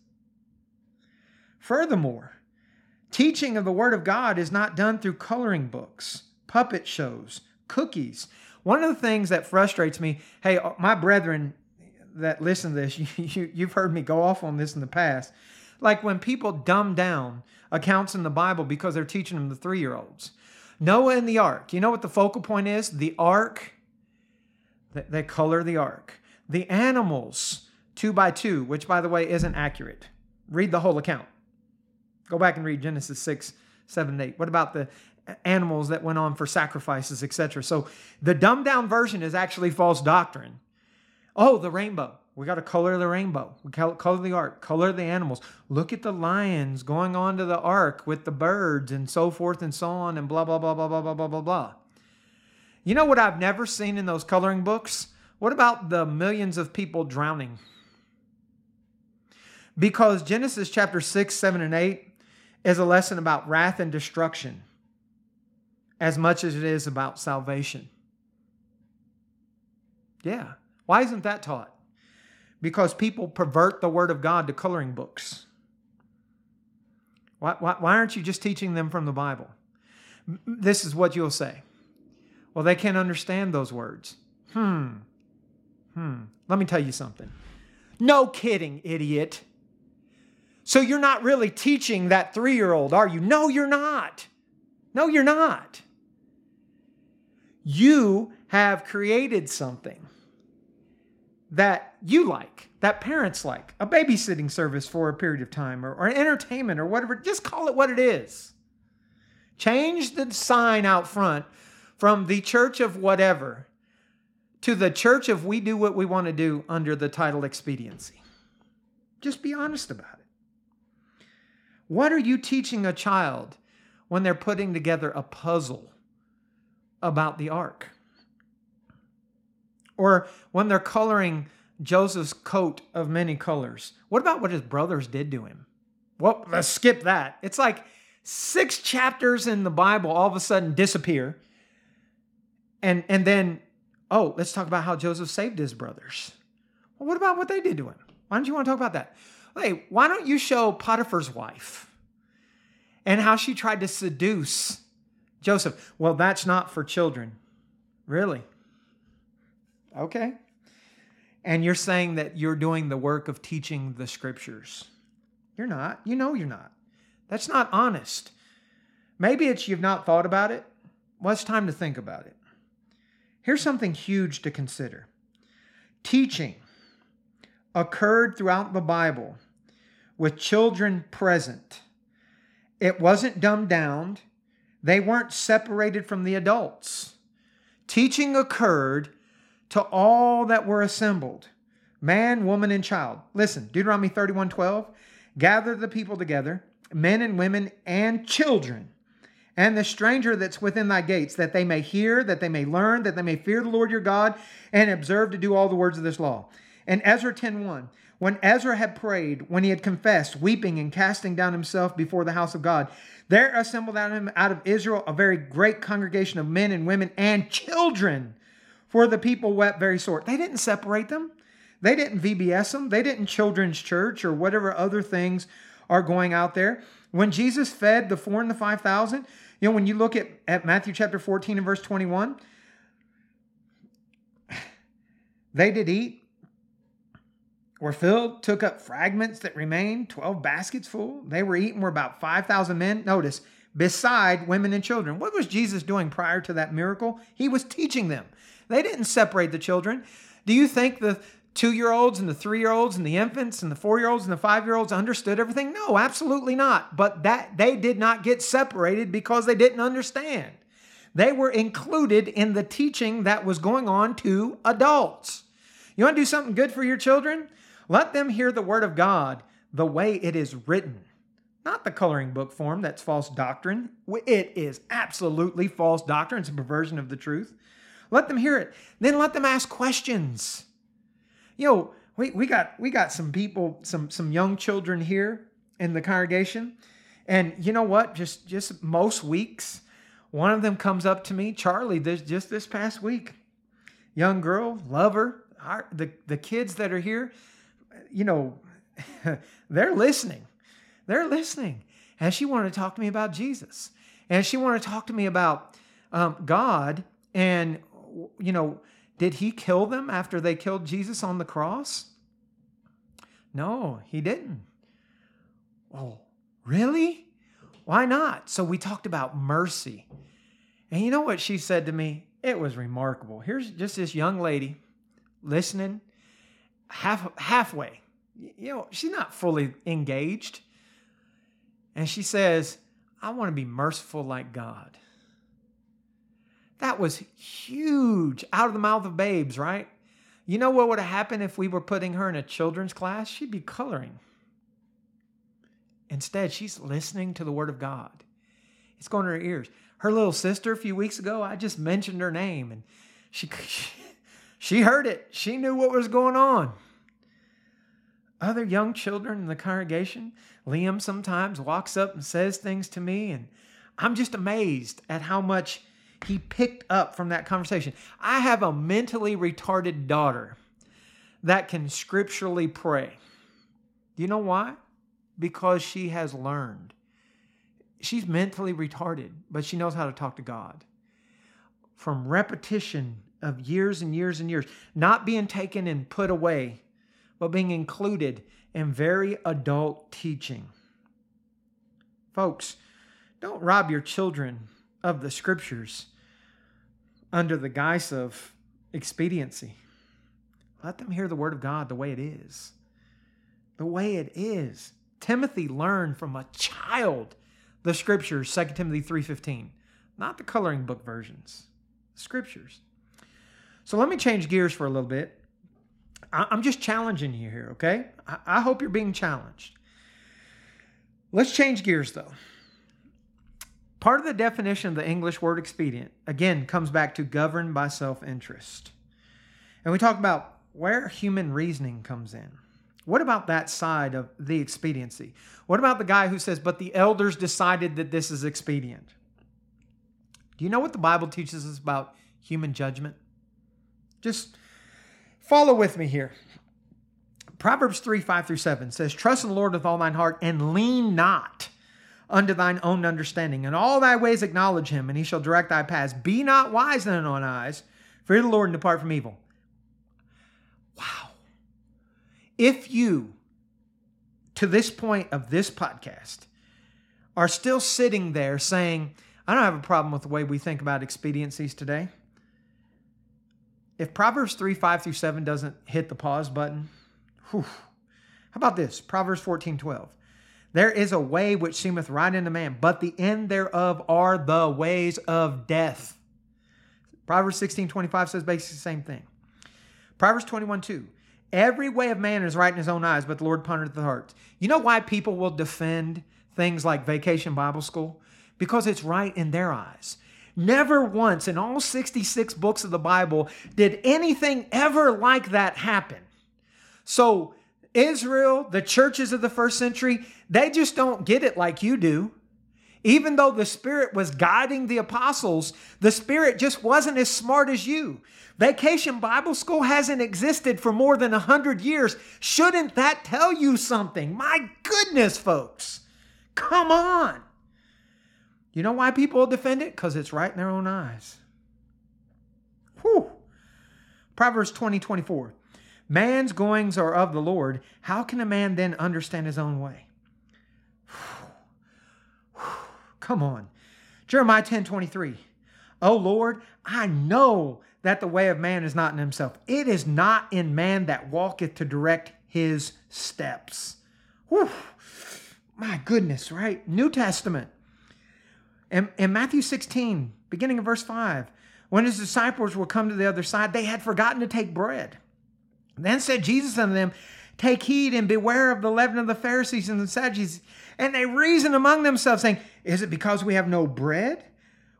Furthermore, Teaching of the Word of God is not done through coloring books, puppet shows, cookies. One of the things that frustrates me, hey, uh, my brethren that listen to this, (laughs) you, you, have heard me go off on this in the past. Like when people dumb down accounts in the Bible because they're teaching them the three year olds. Noah and the ark. You know what the focal point is? The ark, they color the ark. The animals, two by two, which by the way isn't accurate. Read the whole account. Go back and read Genesis 6, 7, 8. What about the animals that went on for sacrifices, etc.? So the dumbed down version is actually false doctrine. Oh, the rainbow. We got to color the rainbow. We color the ark, color the animals. Look at the lions going onto the ark with the birds and so forth and so on and blah, blah, blah, blah, blah, blah, blah, blah, blah. You know what I've never seen in those coloring books? What about the millions of people drowning? Because Genesis chapter 6, 7, and 8 is a lesson about wrath and destruction as much as it is about salvation. Yeah. Why isn't that taught? Because people pervert the Word of God to coloring books. Why, why, why aren't you just teaching them from the Bible? This is what you'll say. Well, they can't understand those words. Hmm. Hmm. Let me tell you something. No kidding, idiot. So you're not really teaching that three year old, are you? No, you're not. No, you're not. You have created something that you like, that parents like, a babysitting service for a period of time, or, or an entertainment, or whatever. Just call it what it is. Change the sign out front from the church of whatever to the church of we do what we want to do under the title expediency. Just be honest about it. What are you teaching a child when they're putting together a puzzle about the ark? Or when they're coloring Joseph's coat of many colors. What about what his brothers did to him? Well, let's skip that. It's like six chapters in the Bible all of a sudden disappear. And, and then, oh, let's talk about how Joseph saved his brothers. Well, what about what they did to him? Why don't you want to talk about that? Hey, why don't you show Potiphar's wife and how she tried to seduce Joseph? Well, that's not for children. Really? Okay. And you're saying that you're doing the work of teaching the scriptures. You're not. You know you're not. That's not honest. Maybe it's you've not thought about it. Well, it's time to think about it. Here's something huge to consider teaching occurred throughout the Bible with children present. It wasn't dumbed down, they weren't separated from the adults. Teaching occurred to all that were assembled, man, woman, and child. Listen, Deuteronomy 31 12. Gather the people together, men and women and children, and the stranger that's within thy gates, that they may hear, that they may learn, that they may fear the Lord your God, and observe to do all the words of this law. And Ezra 10 1. When Ezra had prayed, when he had confessed, weeping and casting down himself before the house of God, there assembled out of him out of Israel a very great congregation of men and women and children for the people wept very sore. They didn't separate them. They didn't VBS them. They didn't children's church or whatever other things are going out there. When Jesus fed the four and the 5,000, you know, when you look at, at Matthew chapter 14 and verse 21, (sighs) they did eat, were filled, took up fragments that remained, 12 baskets full. They were eating, were about 5,000 men. Notice, beside women and children. What was Jesus doing prior to that miracle? He was teaching them. They didn't separate the children. Do you think the two year olds and the three year olds and the infants and the four year olds and the five year olds understood everything? No, absolutely not. But that they did not get separated because they didn't understand. They were included in the teaching that was going on to adults. You want to do something good for your children? Let them hear the word of God the way it is written. Not the coloring book form, that's false doctrine. It is absolutely false doctrine. It's a perversion of the truth. Let them hear it. Then let them ask questions. You know, we, we got we got some people, some some young children here in the congregation. And you know what? Just just most weeks, one of them comes up to me, Charlie, this just this past week. Young girl, lover, the, the kids that are here, you know, (laughs) they're listening. They're listening. And she wanted to talk to me about Jesus. And she wanted to talk to me about um, God and, you know, did he kill them after they killed Jesus on the cross? No, he didn't. Oh, really? Why not? So we talked about mercy. And you know what she said to me? It was remarkable. Here's just this young lady listening half halfway. You know, she's not fully engaged. And she says, I want to be merciful like God. That was huge out of the mouth of babes, right? You know what would have happened if we were putting her in a children's class? She'd be coloring. Instead, she's listening to the Word of God. It's going to her ears. Her little sister, a few weeks ago, I just mentioned her name and she, (laughs) she heard it. She knew what was going on. Other young children in the congregation, Liam sometimes walks up and says things to me, and I'm just amazed at how much he picked up from that conversation. I have a mentally retarded daughter that can scripturally pray. Do you know why? Because she has learned. She's mentally retarded, but she knows how to talk to God. From repetition of years and years and years, not being taken and put away, but being included in very adult teaching. Folks, don't rob your children of the scriptures under the guise of expediency. Let them hear the word of God the way it is. The way it is. Timothy learned from a child the scriptures, 2 Timothy 3:15, not the coloring book versions. Scriptures. So let me change gears for a little bit. I'm just challenging you here, okay? I hope you're being challenged. Let's change gears though. Part of the definition of the English word expedient, again, comes back to governed by self interest. And we talk about where human reasoning comes in. What about that side of the expediency? What about the guy who says, but the elders decided that this is expedient? Do you know what the Bible teaches us about human judgment? Just follow with me here. Proverbs 3 5 through 7 says, Trust in the Lord with all thine heart and lean not unto thine own understanding. In all thy ways acknowledge him, and he shall direct thy paths. Be not wise in thine own eyes. Fear the Lord and depart from evil. Wow. If you, to this point of this podcast, are still sitting there saying, I don't have a problem with the way we think about expediencies today. If Proverbs 3 5 through 7 doesn't hit the pause button, whew. how about this? Proverbs 14 12. There is a way which seemeth right unto man, but the end thereof are the ways of death. Proverbs 16 25 says basically the same thing. Proverbs 21 2. Every way of man is right in his own eyes, but the Lord pondereth the hearts. You know why people will defend things like vacation Bible school? Because it's right in their eyes. Never once in all 66 books of the Bible did anything ever like that happen. So Israel, the churches of the first century, they just don't get it like you do. Even though the Spirit was guiding the apostles, the Spirit just wasn't as smart as you. Vacation Bible School hasn't existed for more than 100 years. Shouldn't that tell you something? My goodness, folks. Come on. You know why people defend it? Because it's right in their own eyes. Whew. Proverbs 20 24. Man's goings are of the Lord. How can a man then understand his own way? Come on. Jeremiah 10 23. Oh Lord, I know that the way of man is not in himself. It is not in man that walketh to direct his steps. Whew. My goodness, right? New Testament. In, in Matthew 16, beginning of verse 5, when his disciples were come to the other side, they had forgotten to take bread. Then said Jesus unto them, Take heed and beware of the leaven of the Pharisees and the Sadducees. And they reasoned among themselves, saying, Is it because we have no bread?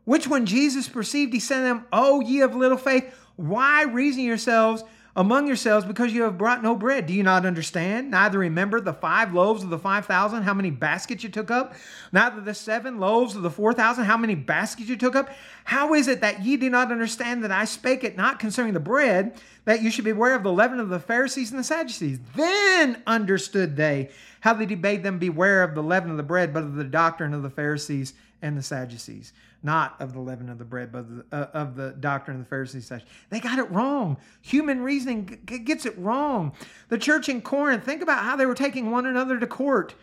Which when Jesus perceived, he said to them, O ye of little faith, why reason yourselves among yourselves because you have brought no bread. Do you not understand? Neither remember the five loaves of the five thousand, how many baskets you took up? Neither the seven loaves of the four thousand, how many baskets you took up? How is it that ye do not understand that I spake it not concerning the bread, that you should beware of the leaven of the Pharisees and the Sadducees? Then understood they how they he bade them beware of the leaven of the bread, but of the doctrine of the Pharisees and the Sadducees not of the leaven of the bread, but of the, uh, of the doctrine of the Pharisees. They got it wrong. Human reasoning gets it wrong. The church in Corinth, think about how they were taking one another to court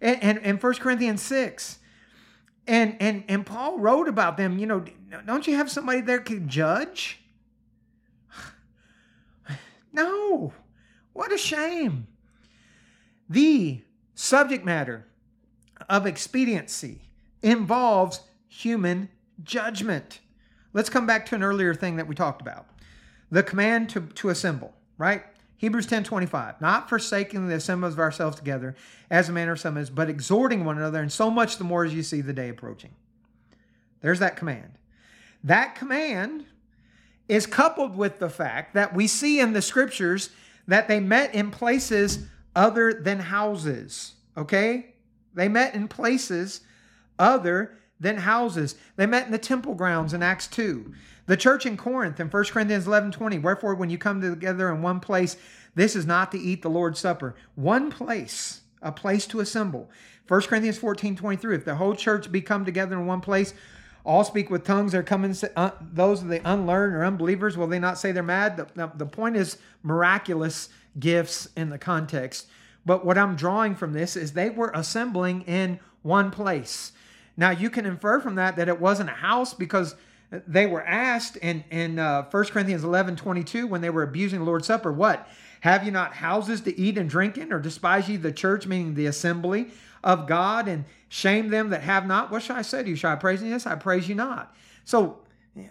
and, and, and 1 Corinthians 6. And, and, and Paul wrote about them, you know, don't you have somebody there can judge? (sighs) No. What a shame. The subject matter of expediency involves human judgment. Let's come back to an earlier thing that we talked about. The command to, to assemble, right? Hebrews 10 25, not forsaking the assembly of ourselves together, as a manner of some is, but exhorting one another, and so much the more as you see the day approaching. There's that command. That command is coupled with the fact that we see in the scriptures that they met in places other than houses. Okay? They met in places other than houses. They met in the temple grounds in Acts 2. The church in Corinth in 1 Corinthians 11 20. Wherefore, when you come together in one place, this is not to eat the Lord's Supper. One place, a place to assemble. 1 Corinthians 14 23. If the whole church be come together in one place, all speak with tongues They're coming uh, those of the unlearned or unbelievers will they not say they're mad the, the point is miraculous gifts in the context but what i'm drawing from this is they were assembling in one place now, you can infer from that that it wasn't a house because they were asked in, in uh, 1 Corinthians 11 22 when they were abusing the Lord's Supper, what? Have you not houses to eat and drink in, or despise ye the church, meaning the assembly of God, and shame them that have not? What shall I say to you? Shall I praise you? Yes, I praise you not. So,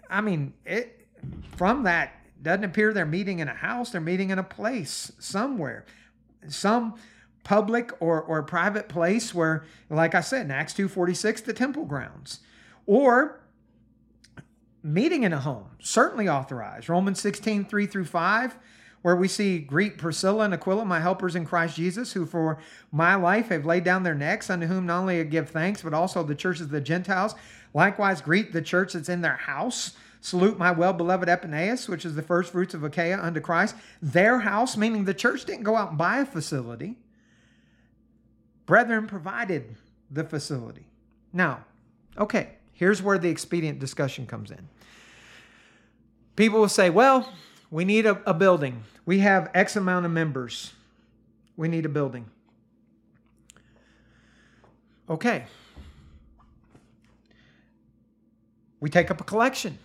I mean, it from that doesn't appear they're meeting in a house, they're meeting in a place somewhere. Some public or, or private place where, like I said, in Acts 2.46, the temple grounds. Or meeting in a home, certainly authorized. Romans 16, 3 through 5, where we see greet Priscilla and Aquila, my helpers in Christ Jesus, who for my life have laid down their necks, unto whom not only I give thanks, but also the churches of the Gentiles. Likewise, greet the church that's in their house. Salute my well beloved Epaenetus, which is the first fruits of Achaia unto Christ. Their house, meaning the church didn't go out and buy a facility. Brethren provided the facility. Now, okay, here's where the expedient discussion comes in. People will say, well, we need a, a building. We have X amount of members. We need a building. Okay. We take up a collection.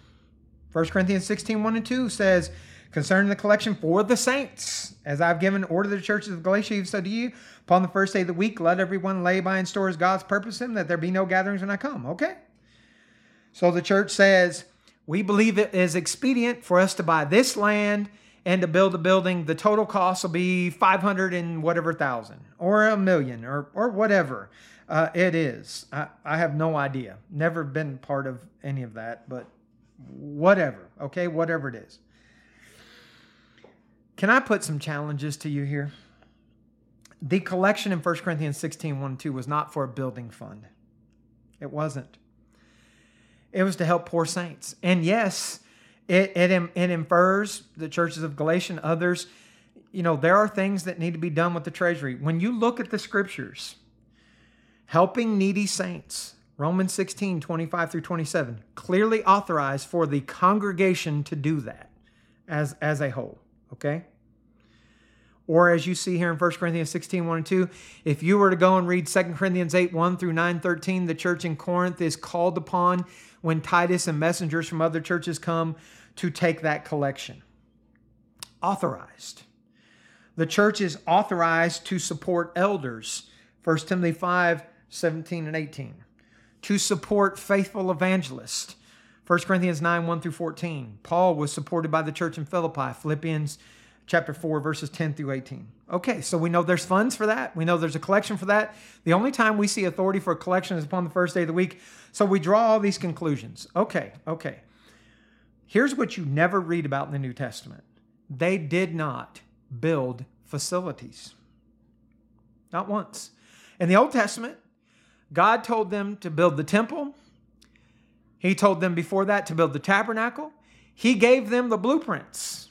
1 Corinthians 16, 1 and 2 says, concerning the collection for the saints, as I've given order to the churches of Galatia, so do you. Upon the first day of the week, let everyone lay by and store as God's purpose in, that there be no gatherings when I come. Okay? So the church says, we believe it is expedient for us to buy this land and to build a building. The total cost will be 500 and whatever thousand, or a million, or, or whatever uh, it is. I, I have no idea. Never been part of any of that, but whatever. Okay? Whatever it is. Can I put some challenges to you here? The collection in 1 Corinthians 16 1 2 was not for a building fund. It wasn't. It was to help poor saints. And yes, it, it, it infers the churches of Galatia and others, you know, there are things that need to be done with the treasury. When you look at the scriptures, helping needy saints, Romans 16, 25 through 27, clearly authorized for the congregation to do that as, as a whole. Okay? Or as you see here in 1 Corinthians 16, 1 and 2, if you were to go and read 2 Corinthians 8, 1 through 9, 13, the church in Corinth is called upon when Titus and messengers from other churches come to take that collection. Authorized. The church is authorized to support elders. 1 Timothy 5, 17 and 18. To support faithful evangelists. 1 Corinthians 9, 1 through 14. Paul was supported by the church in Philippi. Philippians chapter 4, verses 10 through 18. Okay, so we know there's funds for that. We know there's a collection for that. The only time we see authority for a collection is upon the first day of the week. So we draw all these conclusions. Okay, okay. Here's what you never read about in the New Testament they did not build facilities. Not once. In the Old Testament, God told them to build the temple. He told them before that to build the tabernacle. He gave them the blueprints.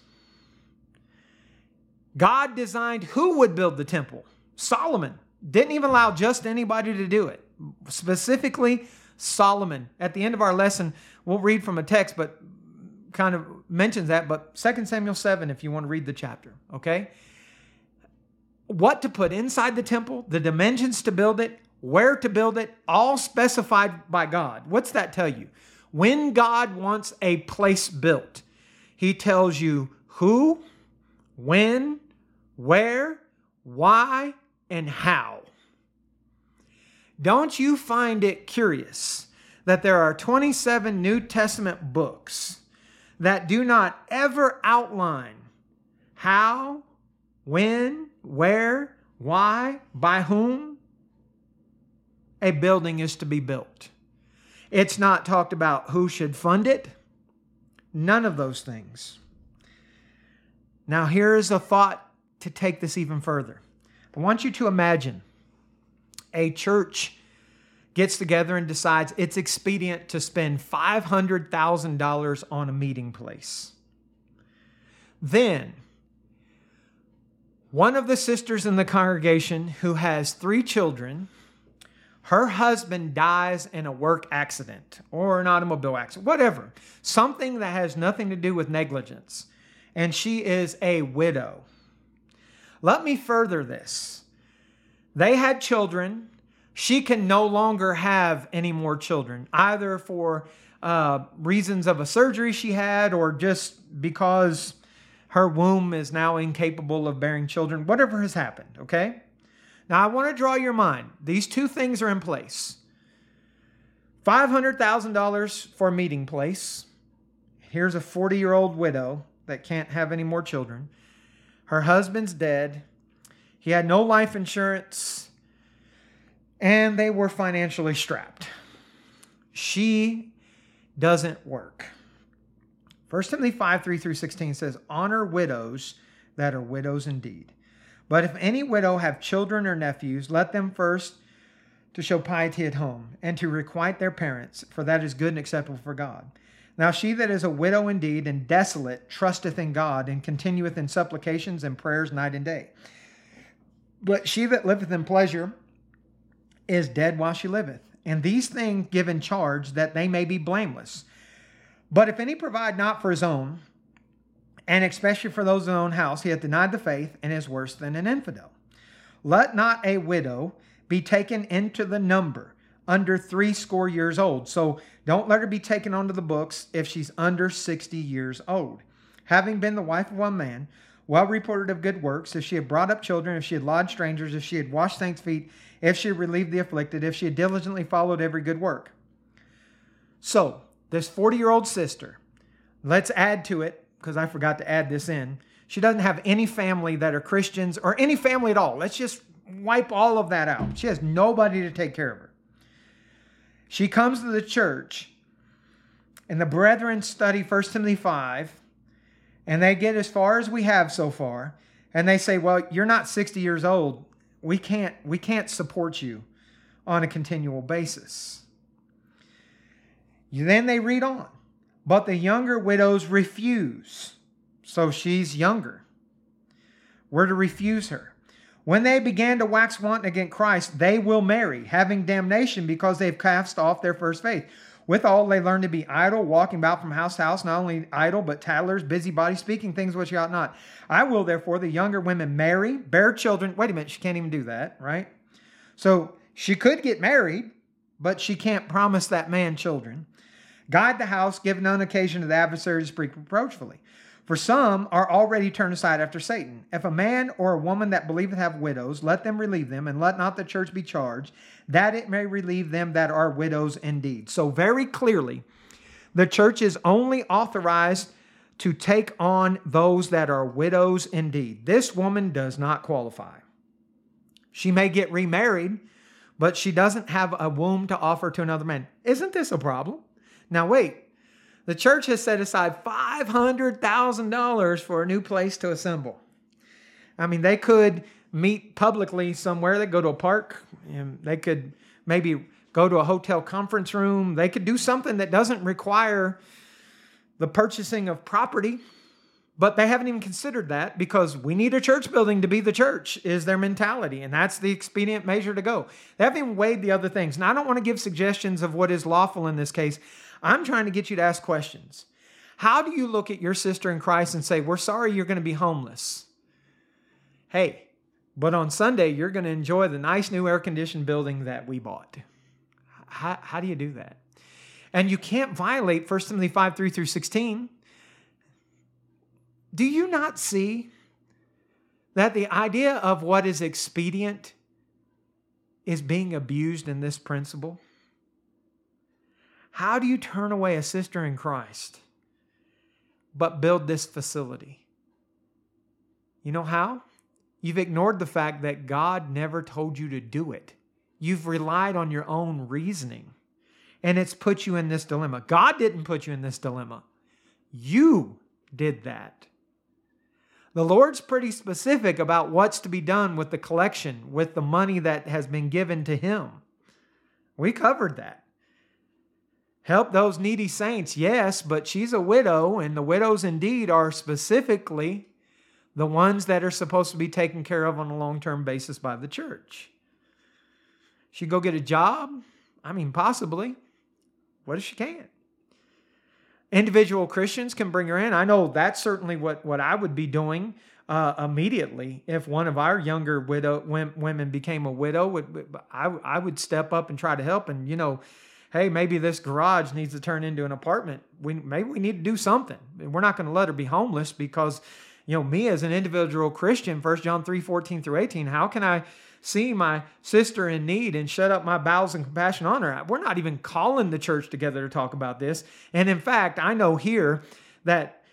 God designed who would build the temple. Solomon didn't even allow just anybody to do it. Specifically, Solomon. At the end of our lesson, we'll read from a text, but kind of mentions that. But 2 Samuel 7, if you want to read the chapter, okay? What to put inside the temple, the dimensions to build it, where to build it, all specified by God. What's that tell you? When God wants a place built, He tells you who, when, where, why, and how. Don't you find it curious that there are 27 New Testament books that do not ever outline how, when, where, why, by whom a building is to be built? It's not talked about who should fund it. None of those things. Now, here is a thought to take this even further. I want you to imagine a church gets together and decides it's expedient to spend $500,000 on a meeting place. Then, one of the sisters in the congregation who has three children, her husband dies in a work accident or an automobile accident, whatever, something that has nothing to do with negligence, and she is a widow. Let me further this. They had children. She can no longer have any more children, either for uh, reasons of a surgery she had or just because her womb is now incapable of bearing children, whatever has happened, okay? Now, I want to draw your mind. These two things are in place $500,000 for a meeting place. Here's a 40 year old widow that can't have any more children. Her husband's dead. He had no life insurance, and they were financially strapped. She doesn't work. 1 Timothy 5 3 through 16 says, Honor widows that are widows indeed. But if any widow have children or nephews, let them first to show piety at home, and to requite their parents, for that is good and acceptable for God. Now she that is a widow indeed and desolate trusteth in God, and continueth in supplications and prayers night and day. But she that liveth in pleasure is dead while she liveth. And these things give in charge that they may be blameless. But if any provide not for his own, and especially for those in his own house, he hath denied the faith and is worse than an infidel. Let not a widow be taken into the number under three score years old. So don't let her be taken onto the books if she's under 60 years old. Having been the wife of one man, well reported of good works, if she had brought up children, if she had lodged strangers, if she had washed saints' feet, if she had relieved the afflicted, if she had diligently followed every good work. So, this 40 year old sister, let's add to it, because I forgot to add this in. She doesn't have any family that are Christians or any family at all. Let's just wipe all of that out. She has nobody to take care of her. She comes to the church, and the brethren study 1 Timothy 5 and they get as far as we have so far and they say well you're not 60 years old. We can't we can't support you on a continual basis. Then they read on. But the younger widows refuse. So she's younger. We're to refuse her when they began to wax wanton against christ they will marry having damnation because they've cast off their first faith Withal, they learn to be idle, walking about from house to house, not only idle, but tattlers, busybodies, speaking things which ought not. I will, therefore, the younger women marry, bear children. Wait a minute, she can't even do that, right? So she could get married, but she can't promise that man children. Guide the house, give none occasion to the adversary to speak reproachfully. For some are already turned aside after Satan. If a man or a woman that believeth have widows, let them relieve them, and let not the church be charged, that it may relieve them that are widows indeed. So, very clearly, the church is only authorized to take on those that are widows indeed. This woman does not qualify. She may get remarried, but she doesn't have a womb to offer to another man. Isn't this a problem? Now, wait. The church has set aside $500,000 for a new place to assemble. I mean, they could meet publicly somewhere. They go to a park. And they could maybe go to a hotel conference room. They could do something that doesn't require the purchasing of property. But they haven't even considered that because we need a church building to be the church, is their mentality. And that's the expedient measure to go. They haven't even weighed the other things. Now, I don't want to give suggestions of what is lawful in this case. I'm trying to get you to ask questions. How do you look at your sister in Christ and say, We're sorry you're going to be homeless? Hey, but on Sunday, you're going to enjoy the nice new air conditioned building that we bought. How, how do you do that? And you can't violate 1 Timothy 5 3 through 16. Do you not see that the idea of what is expedient is being abused in this principle? How do you turn away a sister in Christ but build this facility? You know how? You've ignored the fact that God never told you to do it. You've relied on your own reasoning, and it's put you in this dilemma. God didn't put you in this dilemma, you did that. The Lord's pretty specific about what's to be done with the collection, with the money that has been given to Him. We covered that. Help those needy saints, yes, but she's a widow, and the widows indeed are specifically the ones that are supposed to be taken care of on a long term basis by the church. She go get a job? I mean, possibly. What if she can't? Individual Christians can bring her in. I know that's certainly what, what I would be doing uh, immediately if one of our younger widow women became a widow. I, I would step up and try to help. And, you know, hey, maybe this garage needs to turn into an apartment. We maybe we need to do something. We're not going to let her be homeless because, you know, me as an individual Christian, 1 John 3, 14 through 18, how can I see my sister in need and shut up my bowels and compassion on her? We're not even calling the church together to talk about this. And in fact, I know here that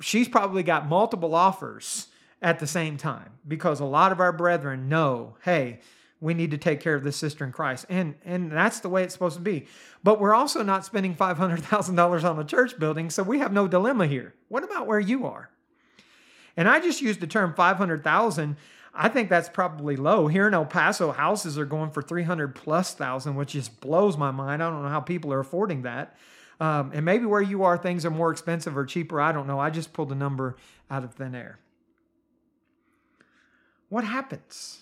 she's probably got multiple offers at the same time because a lot of our brethren know, hey, we need to take care of this sister in Christ. And, and that's the way it's supposed to be. But we're also not spending $500,000 on a church building, so we have no dilemma here. What about where you are? And I just used the term 500,000. I think that's probably low. Here in El Paso, houses are going for 300 plus thousand, which just blows my mind. I don't know how people are affording that. Um, and maybe where you are, things are more expensive or cheaper. I don't know. I just pulled a number out of thin air. What happens?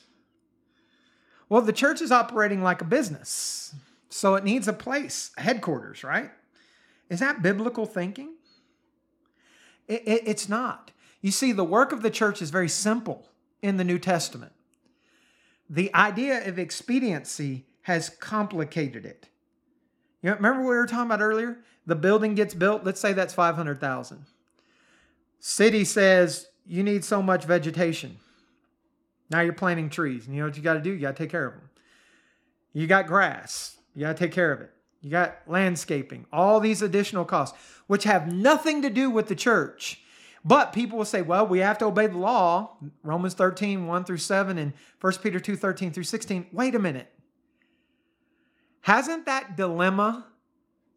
Well, the church is operating like a business, so it needs a place, a headquarters, right? Is that biblical thinking? It, it, it's not. You see, the work of the church is very simple in the New Testament. The idea of expediency has complicated it. You remember what we were talking about earlier? The building gets built, let's say that's 500,000. City says you need so much vegetation. Now you're planting trees. And you know what you got to do? You got to take care of them. You got grass. You got to take care of it. You got landscaping, all these additional costs, which have nothing to do with the church. But people will say, well, we have to obey the law. Romans 13, 1 through 7, and 1 Peter 2, 13 through 16. Wait a minute. Hasn't that dilemma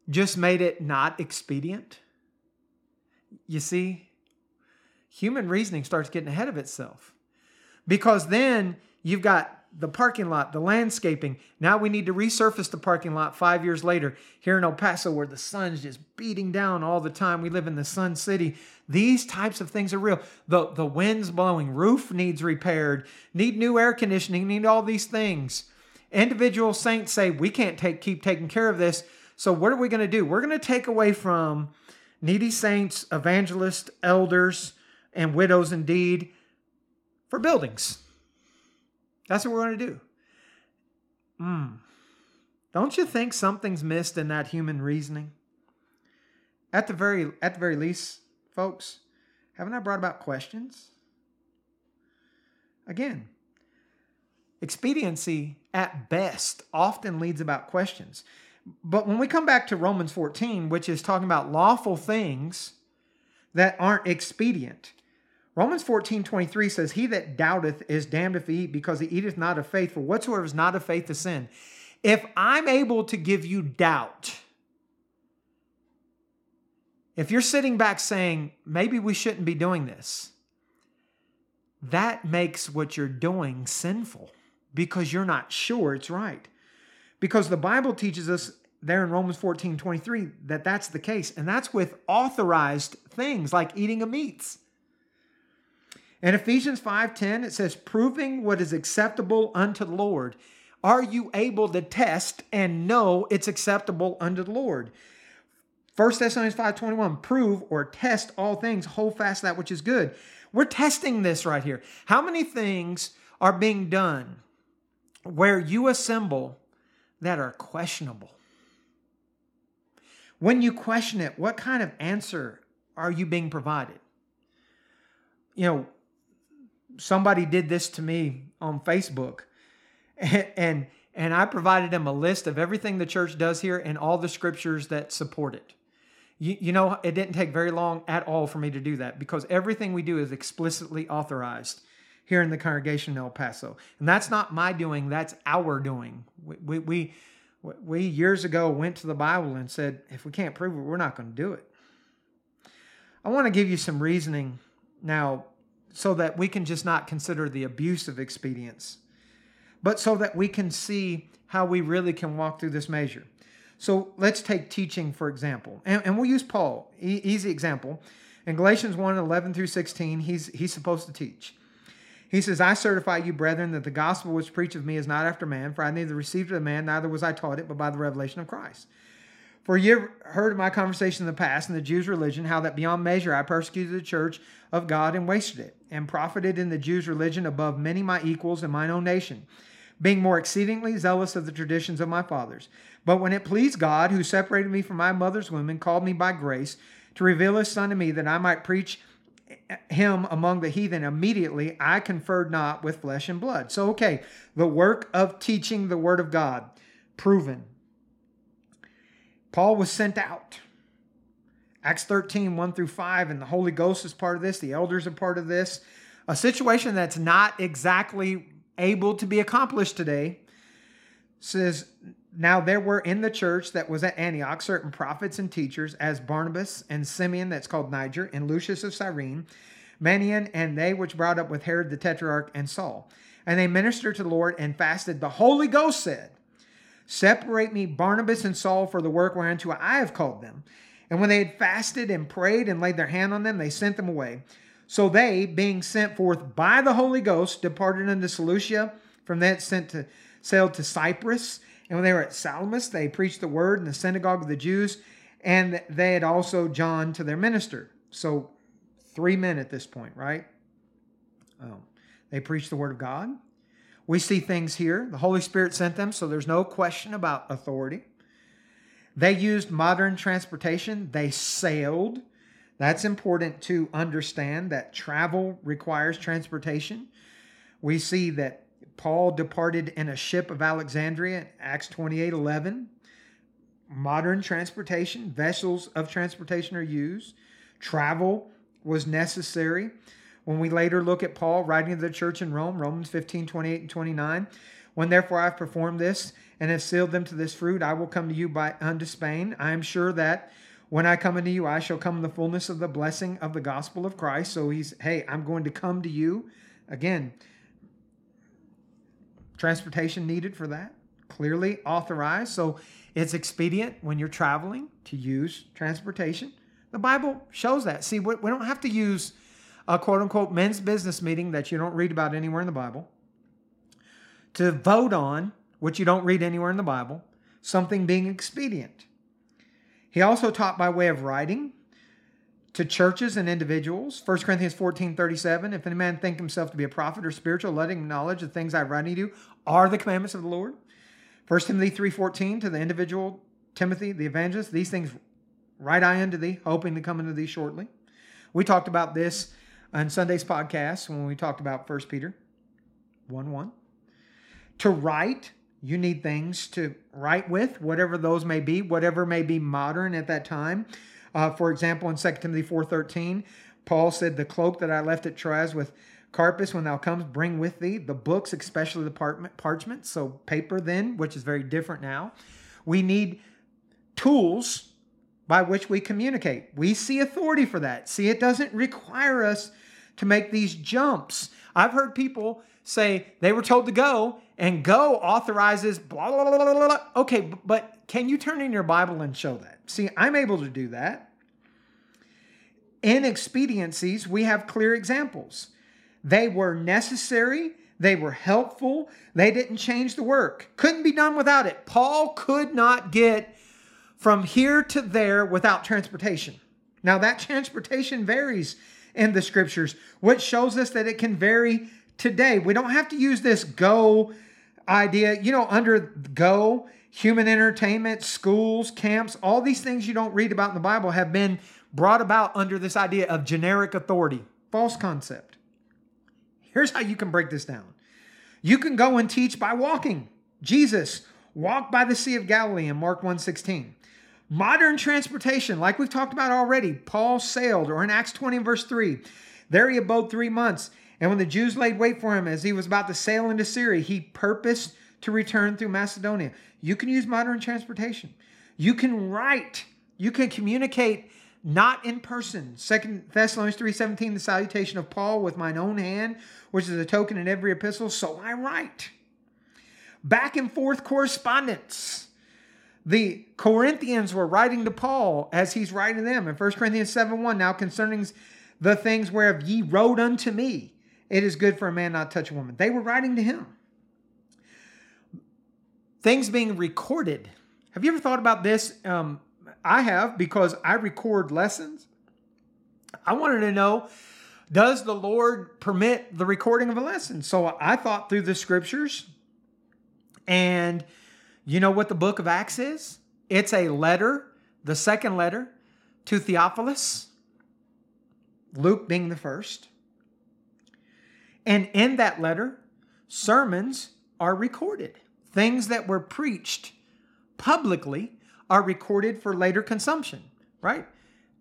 just made it not expedient? You see, human reasoning starts getting ahead of itself because then you've got the parking lot, the landscaping. Now we need to resurface the parking lot five years later here in El Paso where the sun's just beating down all the time. We live in the sun city. These types of things are real. The, the wind's blowing, roof needs repaired, need new air conditioning, need all these things. Individual saints say, we can't take keep taking care of this. So what are we going to do? We're going to take away from needy saints, evangelists, elders, and widows indeed for buildings. That's what we're going to do. Hmm. Don't you think something's missed in that human reasoning? At the very at the very least, folks, haven't I brought about questions? Again, expediency at best often leads about questions. But when we come back to Romans 14, which is talking about lawful things that aren't expedient, Romans 14, 23 says, He that doubteth is damned if he eat, because he eateth not of faith, for whatsoever is not of faith is sin. If I'm able to give you doubt, if you're sitting back saying, maybe we shouldn't be doing this, that makes what you're doing sinful because you're not sure it's right. Because the Bible teaches us there in Romans 14 23 that that's the case. And that's with authorized things like eating of meats. In Ephesians 5:10 it says proving what is acceptable unto the Lord. Are you able to test and know it's acceptable unto the Lord? 1 Thessalonians 5:21 prove or test all things, hold fast that which is good. We're testing this right here. How many things are being done where you assemble that are questionable? When you question it, what kind of answer are you being provided? You know, somebody did this to me on Facebook and, (laughs) and and I provided them a list of everything the church does here and all the scriptures that support it. You, you know, it didn't take very long at all for me to do that because everything we do is explicitly authorized here in the congregation in El Paso. And that's not my doing, that's our doing. We, we, we, we years ago went to the Bible and said, if we can't prove it, we're not going to do it. I want to give you some reasoning now so that we can just not consider the abuse of expedience, but so that we can see how we really can walk through this measure. So let's take teaching, for example. And, and we'll use Paul, e- easy example. In Galatians 1 11 through 16, he's, he's supposed to teach. He says, I certify you, brethren, that the gospel which preached of me is not after man, for I neither received it of man, neither was I taught it, but by the revelation of Christ. For you heard of my conversation in the past in the Jews' religion, how that beyond measure I persecuted the church of God and wasted it, and profited in the Jews' religion above many my equals in mine own nation, being more exceedingly zealous of the traditions of my fathers. But when it pleased God, who separated me from my mother's womb and called me by grace to reveal his son to me that I might preach him among the heathen, immediately I conferred not with flesh and blood. So, okay, the work of teaching the word of God, proven. Paul was sent out. Acts 13, 1 through 5, and the Holy Ghost is part of this, the elders are part of this. A situation that's not exactly able to be accomplished today says now there were in the church that was at Antioch certain prophets and teachers, as Barnabas and Simeon, that's called Niger, and Lucius of Cyrene, Manaen, and they which brought up with Herod the Tetrarch and Saul. And they ministered to the Lord and fasted. The Holy Ghost said, Separate me Barnabas and Saul for the work whereunto I have called them. And when they had fasted and prayed and laid their hand on them, they sent them away. So they, being sent forth by the Holy Ghost, departed unto Seleucia. From thence sent to sailed to Cyprus and when they were at Salamis, they preached the word in the synagogue of the Jews, and they had also John to their minister. So, three men at this point, right? Um, they preached the word of God. We see things here. The Holy Spirit sent them, so there's no question about authority. They used modern transportation, they sailed. That's important to understand that travel requires transportation. We see that Paul departed in a ship of Alexandria, Acts 28 11. Modern transportation, vessels of transportation are used. Travel was necessary. When we later look at Paul writing to the church in Rome, Romans 15 28 and 29, when therefore I have performed this and have sealed them to this fruit, I will come to you by unto Spain. I am sure that when I come unto you, I shall come in the fullness of the blessing of the gospel of Christ. So he's, hey, I'm going to come to you. Again, transportation needed for that, clearly authorized. So it's expedient when you're traveling to use transportation. The Bible shows that. See, we don't have to use a quote unquote men's business meeting that you don't read about anywhere in the Bible to vote on, which you don't read anywhere in the Bible, something being expedient. He also taught by way of writing, to churches and individuals. 1 Corinthians 14 37. If any man think himself to be a prophet or spiritual, let him acknowledge the things I write to you are the commandments of the Lord. 1 Timothy 3 14 to the individual Timothy, the evangelist, these things write I unto thee, hoping to come unto thee shortly. We talked about this on Sunday's podcast when we talked about 1 Peter 1 1. To write, you need things to write with, whatever those may be, whatever may be modern at that time. Uh, for example, in 2 Timothy 4.13, Paul said, The cloak that I left at Troas with Carpus, when thou comes, bring with thee the books, especially the parchment, so paper then, which is very different now. We need tools by which we communicate. We see authority for that. See, it doesn't require us to make these jumps. I've heard people say they were told to go and go authorizes blah, blah, blah, blah, blah. Okay, but can you turn in your Bible and show that? See, I'm able to do that. In expediencies, we have clear examples. They were necessary, they were helpful, they didn't change the work. Couldn't be done without it. Paul could not get from here to there without transportation. Now, that (laughs) transportation varies in the scriptures, which shows us that it can vary today. We don't have to use this go idea. You know, under go, human entertainment, schools, camps, all these things you don't read about in the Bible have been brought about under this idea of generic authority. False concept. Here's how you can break this down you can go and teach by walking. Jesus walked by the Sea of Galilee in Mark 1:16. Modern transportation, like we've talked about already, Paul sailed, or in Acts 20 verse 3, there he abode three months. And when the Jews laid wait for him as he was about to sail into Syria, he purposed to return through Macedonia. You can use modern transportation. You can write. You can communicate not in person. Second Thessalonians 3:17, the salutation of Paul with mine own hand, which is a token in every epistle, so I write. Back and forth correspondence. The Corinthians were writing to Paul as he's writing them in 1 Corinthians 7 1. Now concerning the things whereof ye wrote unto me, it is good for a man not to touch a woman. They were writing to him. Things being recorded. Have you ever thought about this? Um, I have because I record lessons. I wanted to know does the Lord permit the recording of a lesson? So I thought through the scriptures and you know what the book of Acts is? It's a letter, the second letter to Theophilus, Luke being the first. And in that letter, sermons are recorded. Things that were preached publicly are recorded for later consumption, right?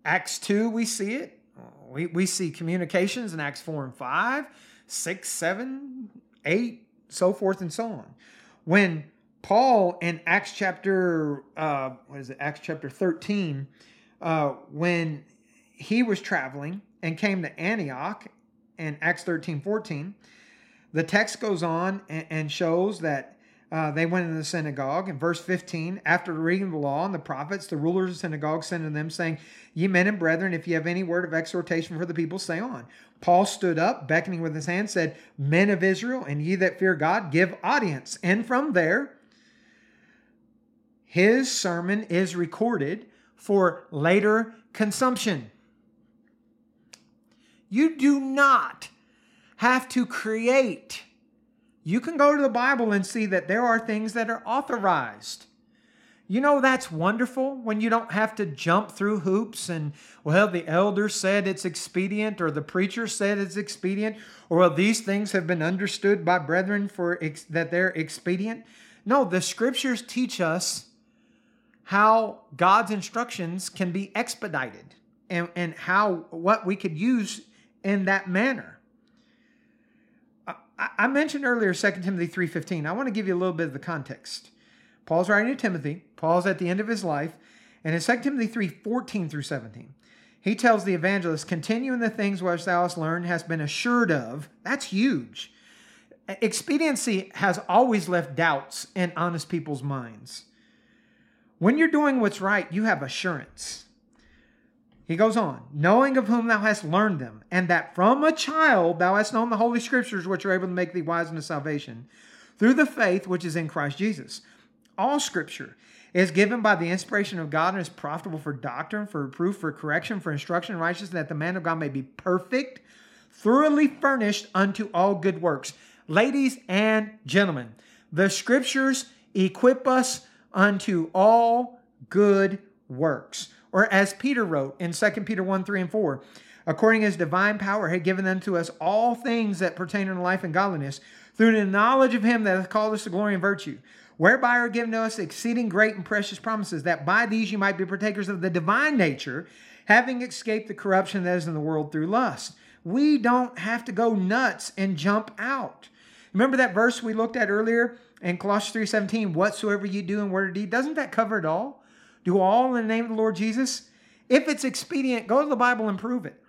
Acts 2, we see it. We, we see communications in Acts 4 and 5, 6, 7, 8, so forth and so on. When Paul in Acts chapter, uh, what is it, Acts chapter 13, uh, when he was traveling and came to Antioch in Acts 13, 14, the text goes on and, shows that uh, they went into the synagogue. In verse 15, after reading the law and the prophets, the rulers of the synagogue sent to them, saying, Ye men and brethren, if ye have any word of exhortation for the people, say on. Paul stood up, beckoning with his hand, said, Men of Israel, and ye that fear God, give audience. And from there, his sermon is recorded for later consumption. You do not have to create. You can go to the Bible and see that there are things that are authorized. You know, that's wonderful when you don't have to jump through hoops and, well, the elder said it's expedient, or the preacher said it's expedient, or well, these things have been understood by brethren for ex- that they're expedient. No, the scriptures teach us how God's instructions can be expedited and, and how what we could use in that manner. I, mentioned earlier 2 Timothy 3.15. I want to give you a little bit of the context. Paul's writing to Timothy. Paul's at the end of his life. And in 2 Timothy 3.14 through 17, he tells the evangelist, continue in the things which thou hast learned, has been assured of. That's huge. Expediency has always left doubts in honest people's minds. When you're doing what's right, you have assurance. He goes on, knowing of whom thou hast learned them, and that from a child thou hast known the holy scriptures, which are able to make thee wise unto salvation, through the faith which is in Christ Jesus. All scripture is given by the inspiration of God and is profitable for doctrine, for reproof, for correction, for instruction in righteousness, that the man of God may be perfect, thoroughly furnished unto all good works. Ladies and gentlemen, the scriptures equip us unto all good works. Or as Peter wrote in 2 Peter 1 3 and 4, according as divine power had given unto us all things that pertain unto life and godliness, through the knowledge of him that hath called us to glory and virtue, whereby are given to us exceeding great and precious promises, that by these you might be partakers of the divine nature, having escaped the corruption that is in the world through lust. We don't have to go nuts and jump out. Remember that verse we looked at earlier in Colossians 3:17, whatsoever you do in word or deed, doesn't that cover it all? Do all in the name of the Lord Jesus? If it's expedient, go to the Bible and prove it.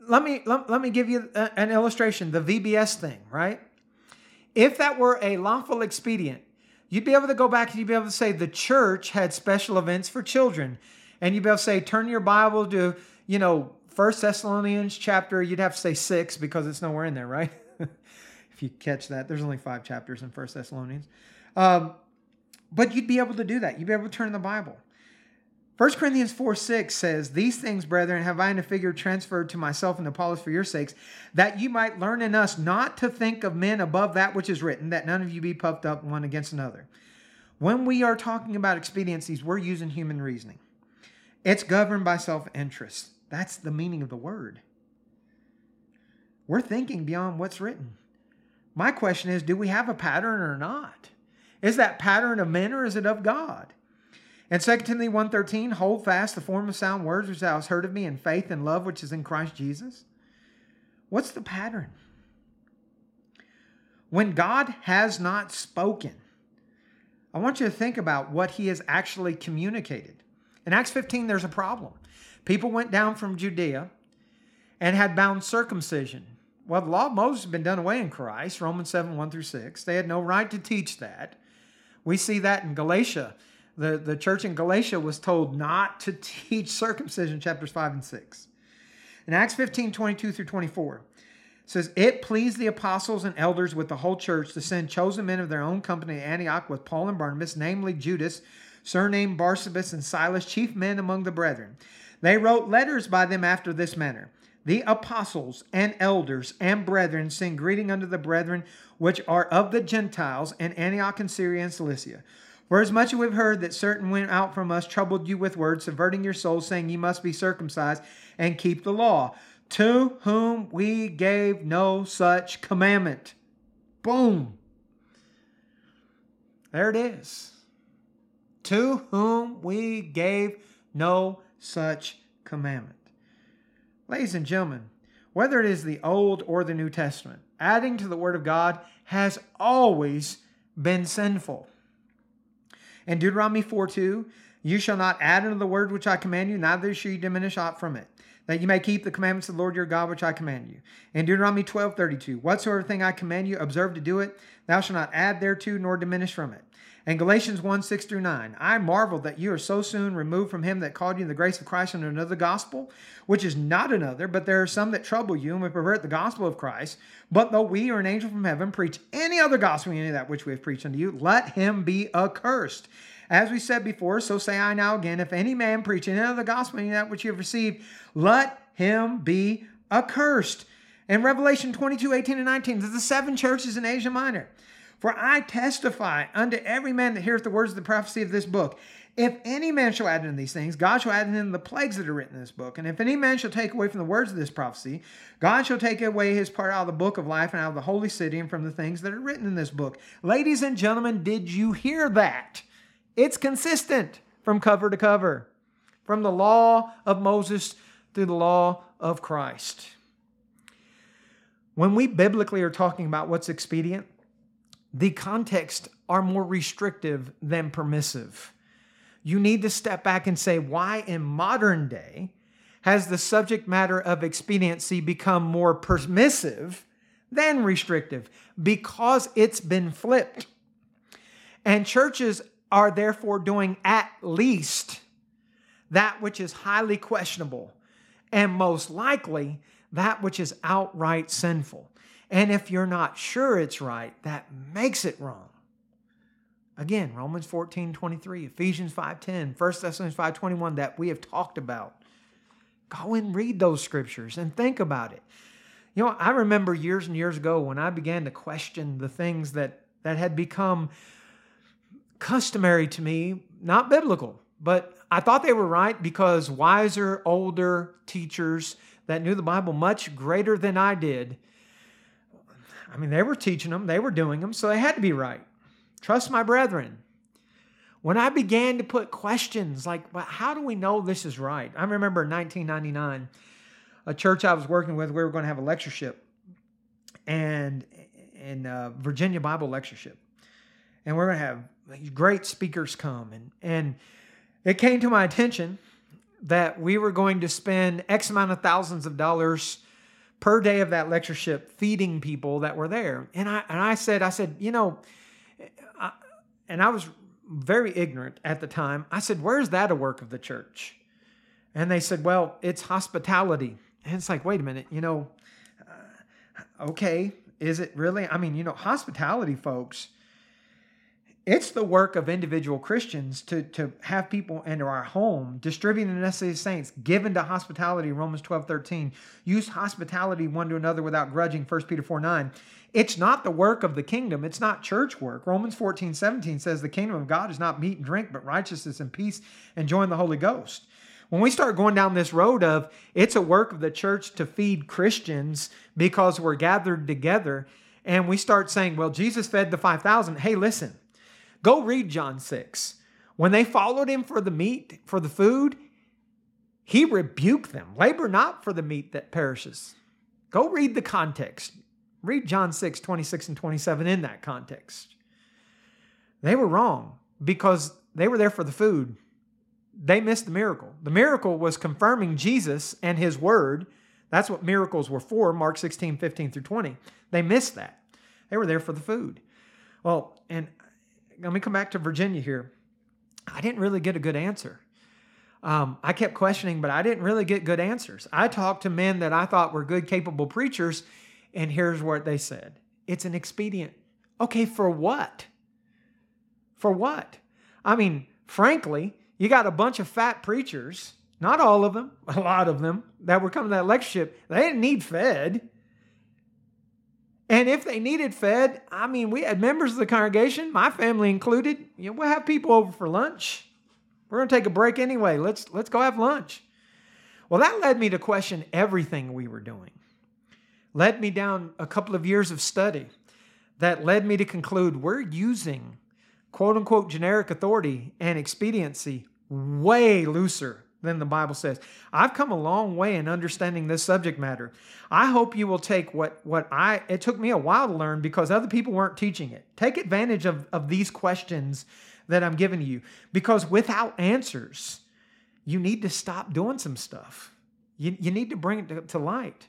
Let me let, let me give you a, an illustration, the VBS thing, right? If that were a lawful expedient, you'd be able to go back and you'd be able to say the church had special events for children. And you'd be able to say, turn your Bible to, you know, First Thessalonians chapter, you'd have to say six because it's nowhere in there, right? (laughs) if you catch that, there's only five chapters in First Thessalonians. Um, but you'd be able to do that. You'd be able to turn the Bible. 1 Corinthians 4 6 says, These things, brethren, have I in a figure transferred to myself and Apollos for your sakes, that you might learn in us not to think of men above that which is written, that none of you be puffed up one against another. When we are talking about expediencies, we're using human reasoning. It's governed by self interest. That's the meaning of the word. We're thinking beyond what's written. My question is do we have a pattern or not? Is that pattern of men or is it of God? And 2 Timothy 1.13, hold fast the form of sound words which thou hast heard of me in faith and love which is in Christ Jesus. What's the pattern? When God has not spoken, I want you to think about what he has actually communicated. In Acts 15, there's a problem. People went down from Judea and had bound circumcision. Well, the law of Moses had been done away in Christ, Romans 7 1 through 6. They had no right to teach that. We see that in Galatia. The, the church in Galatia was told not to (laughs) teach circumcision, chapters 5 and 6. In Acts 15 22 through 24, says, It pleased the apostles and elders with the whole church to send chosen men of their own company to Antioch with Paul and Barnabas, namely Judas, surnamed Barsabas, and Silas, chief men among the brethren. They wrote letters by them after this manner The apostles and elders and brethren send greeting unto the brethren which are of the Gentiles in Antioch and Syria and Cilicia. For as much as we've heard that certain went out from us, troubled you with words, subverting your souls, saying, Ye must be circumcised and keep the law, to whom we gave no such commandment. Boom. There it is. To whom we gave no such commandment. Ladies and gentlemen, whether it is the Old or the New Testament, adding to the Word of God has always been sinful. In Deuteronomy 4 2, you shall not add unto the word which I command you, neither shall you diminish aught from it, that you may keep the commandments of the Lord your God which I command you. In Deuteronomy twelve thirty two, whatsoever thing I command you, observe to do it, thou shalt not add thereto nor diminish from it. And Galatians 1 6 through 9. I marvel that you are so soon removed from him that called you in the grace of Christ unto another gospel, which is not another, but there are some that trouble you and would pervert the gospel of Christ. But though we or an angel from heaven preach any other gospel, any of that which we have preached unto you, let him be accursed. As we said before, so say I now again, if any man preach any other gospel, any of that which you have received, let him be accursed. In Revelation 22, 18 and 19, there's the seven churches in Asia Minor. For I testify unto every man that heareth the words of the prophecy of this book. If any man shall add unto these things, God shall add unto him the plagues that are written in this book. And if any man shall take away from the words of this prophecy, God shall take away his part out of the book of life and out of the holy city and from the things that are written in this book. Ladies and gentlemen, did you hear that? It's consistent from cover to cover, from the law of Moses to the law of Christ. When we biblically are talking about what's expedient, the context are more restrictive than permissive. You need to step back and say, why in modern day has the subject matter of expediency become more permissive than restrictive? Because it's been flipped. And churches are therefore doing at least that which is highly questionable and most likely that which is outright sinful. And if you're not sure it's right, that makes it wrong. Again, Romans 14, 23, Ephesians 5, 10, 1 Thessalonians 5, 21 that we have talked about. Go and read those scriptures and think about it. You know, I remember years and years ago when I began to question the things that, that had become customary to me, not biblical, but I thought they were right because wiser, older teachers that knew the Bible much greater than I did I mean, they were teaching them, they were doing them, so they had to be right. Trust my brethren. When I began to put questions like, well, how do we know this is right? I remember in 1999, a church I was working with, we were going to have a lectureship and in uh, Virginia Bible lectureship. And we're going to have great speakers come, and and it came to my attention that we were going to spend X amount of thousands of dollars per day of that lectureship feeding people that were there. And I and I said, I said, you know, I, and I was very ignorant at the time. I said, where's that a work of the church? And they said, well, it's hospitality. And it's like, wait a minute, you know, uh, okay, is it really? I mean, you know, hospitality, folks it's the work of individual Christians to, to have people enter our home, distributing the necessary saints, given to hospitality, Romans 12, 13. Use hospitality one to another without grudging, 1 Peter 4, 9. It's not the work of the kingdom. It's not church work. Romans 14, 17 says the kingdom of God is not meat and drink, but righteousness and peace and joy in the Holy Ghost. When we start going down this road of it's a work of the church to feed Christians because we're gathered together, and we start saying, well, Jesus fed the 5,000. Hey, listen, Go read John 6. When they followed him for the meat, for the food, he rebuked them. Labor not for the meat that perishes. Go read the context. Read John 6, 26 and 27 in that context. They were wrong because they were there for the food. They missed the miracle. The miracle was confirming Jesus and his word. That's what miracles were for, Mark 16, 15 through 20. They missed that. They were there for the food. Well, and let me come back to Virginia here. I didn't really get a good answer. Um, I kept questioning, but I didn't really get good answers. I talked to men that I thought were good, capable preachers, and here's what they said it's an expedient. Okay, for what? For what? I mean, frankly, you got a bunch of fat preachers, not all of them, (laughs) a lot of them, that were coming to that lectureship. They didn't need fed. And if they needed fed, I mean, we had members of the congregation, my family included. You know, we'll have people over for lunch. We're going to take a break anyway. Let's let's go have lunch. Well, that led me to question everything we were doing. Led me down a couple of years of study that led me to conclude we're using quote unquote generic authority and expediency way looser than the Bible says. I've come a long way in understanding this subject matter. I hope you will take what, what I, it took me a while to learn because other people weren't teaching it. Take advantage of, of these questions that I'm giving you because without answers, you need to stop doing some stuff. You, you need to bring it to, to light.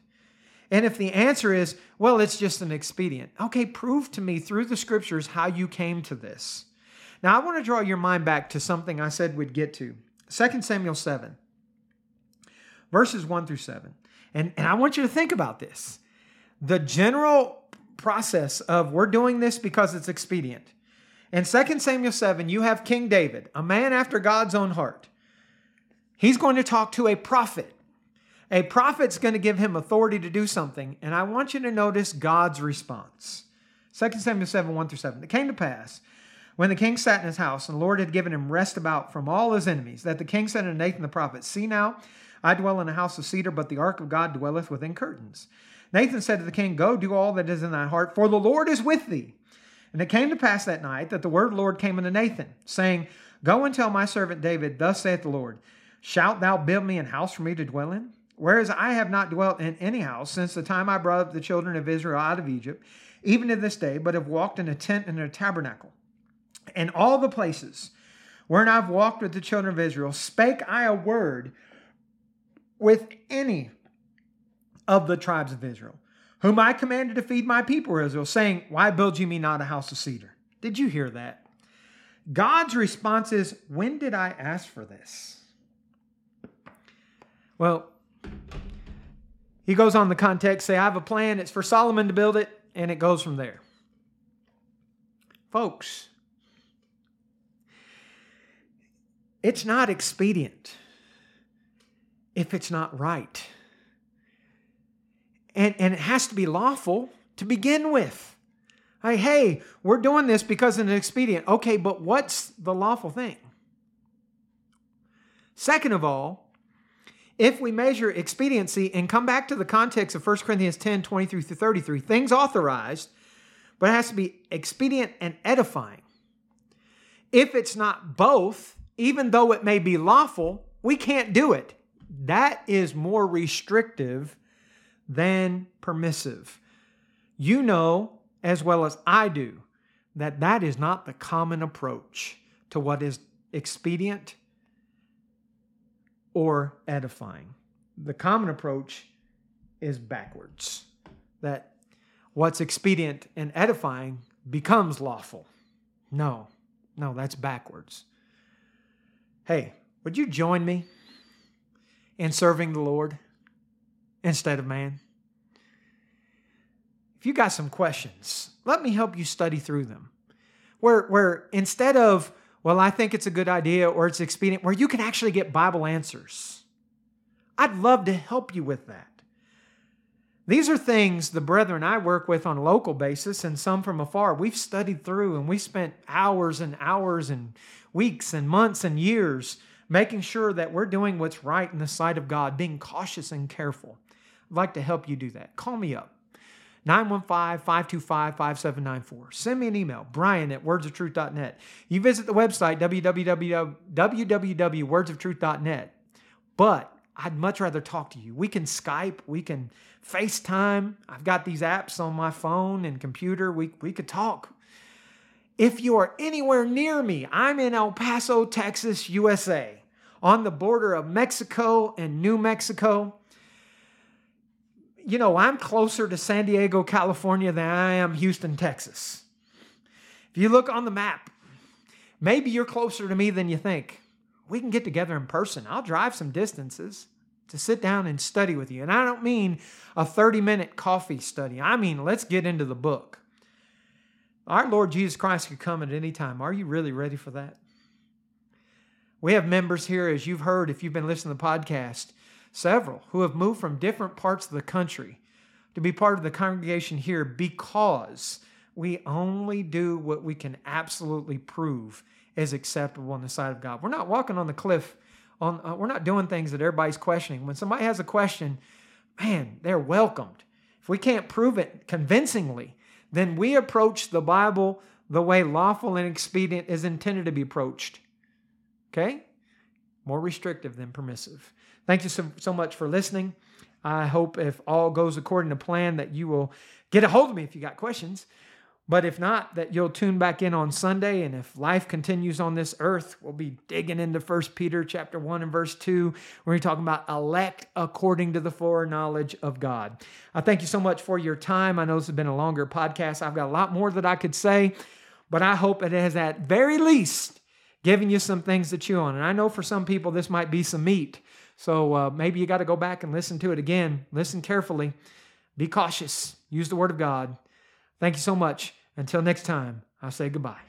And if the answer is, well, it's just an expedient, okay, prove to me through the scriptures how you came to this. Now, I want to draw your mind back to something I said we'd get to. 2 Samuel 7, verses 1 through 7. And, and I want you to think about this. The general process of we're doing this because it's expedient. In 2 Samuel 7, you have King David, a man after God's own heart. He's going to talk to a prophet. A prophet's going to give him authority to do something. And I want you to notice God's response. 2 Samuel 7, 1 through 7. It came to pass when the king sat in his house, and the Lord had given him rest about from all his enemies, that the king said unto Nathan the prophet, See now, I dwell in a house of cedar, but the ark of God dwelleth within curtains. Nathan said to the king, Go, do all that is in thy heart, for the Lord is with thee. And it came to pass that night that the word of the Lord came unto Nathan, saying, Go and tell my servant David, Thus saith the Lord, Shalt thou build me an house for me to dwell in? Whereas I have not dwelt in any house since the time I brought up the children of Israel out of Egypt, even to this day, but have walked in a tent and a tabernacle. And all the places wherein I've walked with the children of Israel, spake I a word with any of the tribes of Israel, whom I commanded to feed my people Israel, saying, Why build you me not a house of cedar? Did you hear that? God's response is, When did I ask for this? Well, he goes on the context, say, I have a plan, it's for Solomon to build it, and it goes from there. Folks, It's not expedient if it's not right. And, and it has to be lawful to begin with. Like, hey, we're doing this because it's expedient. Okay, but what's the lawful thing? Second of all, if we measure expediency and come back to the context of 1 Corinthians 10 23 through 33, things authorized, but it has to be expedient and edifying. If it's not both, even though it may be lawful, we can't do it. That is more restrictive than permissive. You know as well as I do that that is not the common approach to what is expedient or edifying. The common approach is backwards. That what's expedient and edifying becomes lawful. No, no, that's backwards. Hey, would you join me in serving the Lord instead of man? If you got some questions, let me help you study through them. Where, where instead of, well, I think it's a good idea or it's expedient, where you can actually get Bible answers. I'd love to help you with that. These are things the brethren I work with on a local basis and some from afar. We've studied through and we spent hours and hours and weeks and months and years making sure that we're doing what's right in the sight of God, being cautious and careful. I'd like to help you do that. Call me up. 915-525-5794. Send me an email, brian at wordsoftruth.net. You visit the website, www.wordsoftruth.net. But I'd much rather talk to you. We can Skype, we can FaceTime. I've got these apps on my phone and computer. We, we could talk. If you are anywhere near me, I'm in El Paso, Texas, USA, on the border of Mexico and New Mexico. You know, I'm closer to San Diego, California than I am Houston, Texas. If you look on the map, maybe you're closer to me than you think. We can get together in person. I'll drive some distances to sit down and study with you. And I don't mean a 30 minute coffee study, I mean, let's get into the book. Our Lord Jesus Christ could come at any time. Are you really ready for that? We have members here, as you've heard if you've been listening to the podcast, several who have moved from different parts of the country to be part of the congregation here because we only do what we can absolutely prove is acceptable in the sight of God. We're not walking on the cliff. On, uh, we're not doing things that everybody's questioning. When somebody has a question, man, they're welcomed. If we can't prove it convincingly, then we approach the Bible the way lawful and expedient is intended to be approached. Okay? More restrictive than permissive. Thank you so, so much for listening. I hope if all goes according to plan that you will get a hold of me if you got questions. But if not, that you'll tune back in on Sunday. And if life continues on this earth, we'll be digging into First Peter chapter 1 and verse 2, where we're talking about elect according to the foreknowledge of God. I thank you so much for your time. I know this has been a longer podcast. I've got a lot more that I could say, but I hope it has at very least given you some things to chew on. And I know for some people this might be some meat. So uh, maybe you got to go back and listen to it again. Listen carefully. Be cautious. Use the word of God. Thank you so much. Until next time, I'll say goodbye.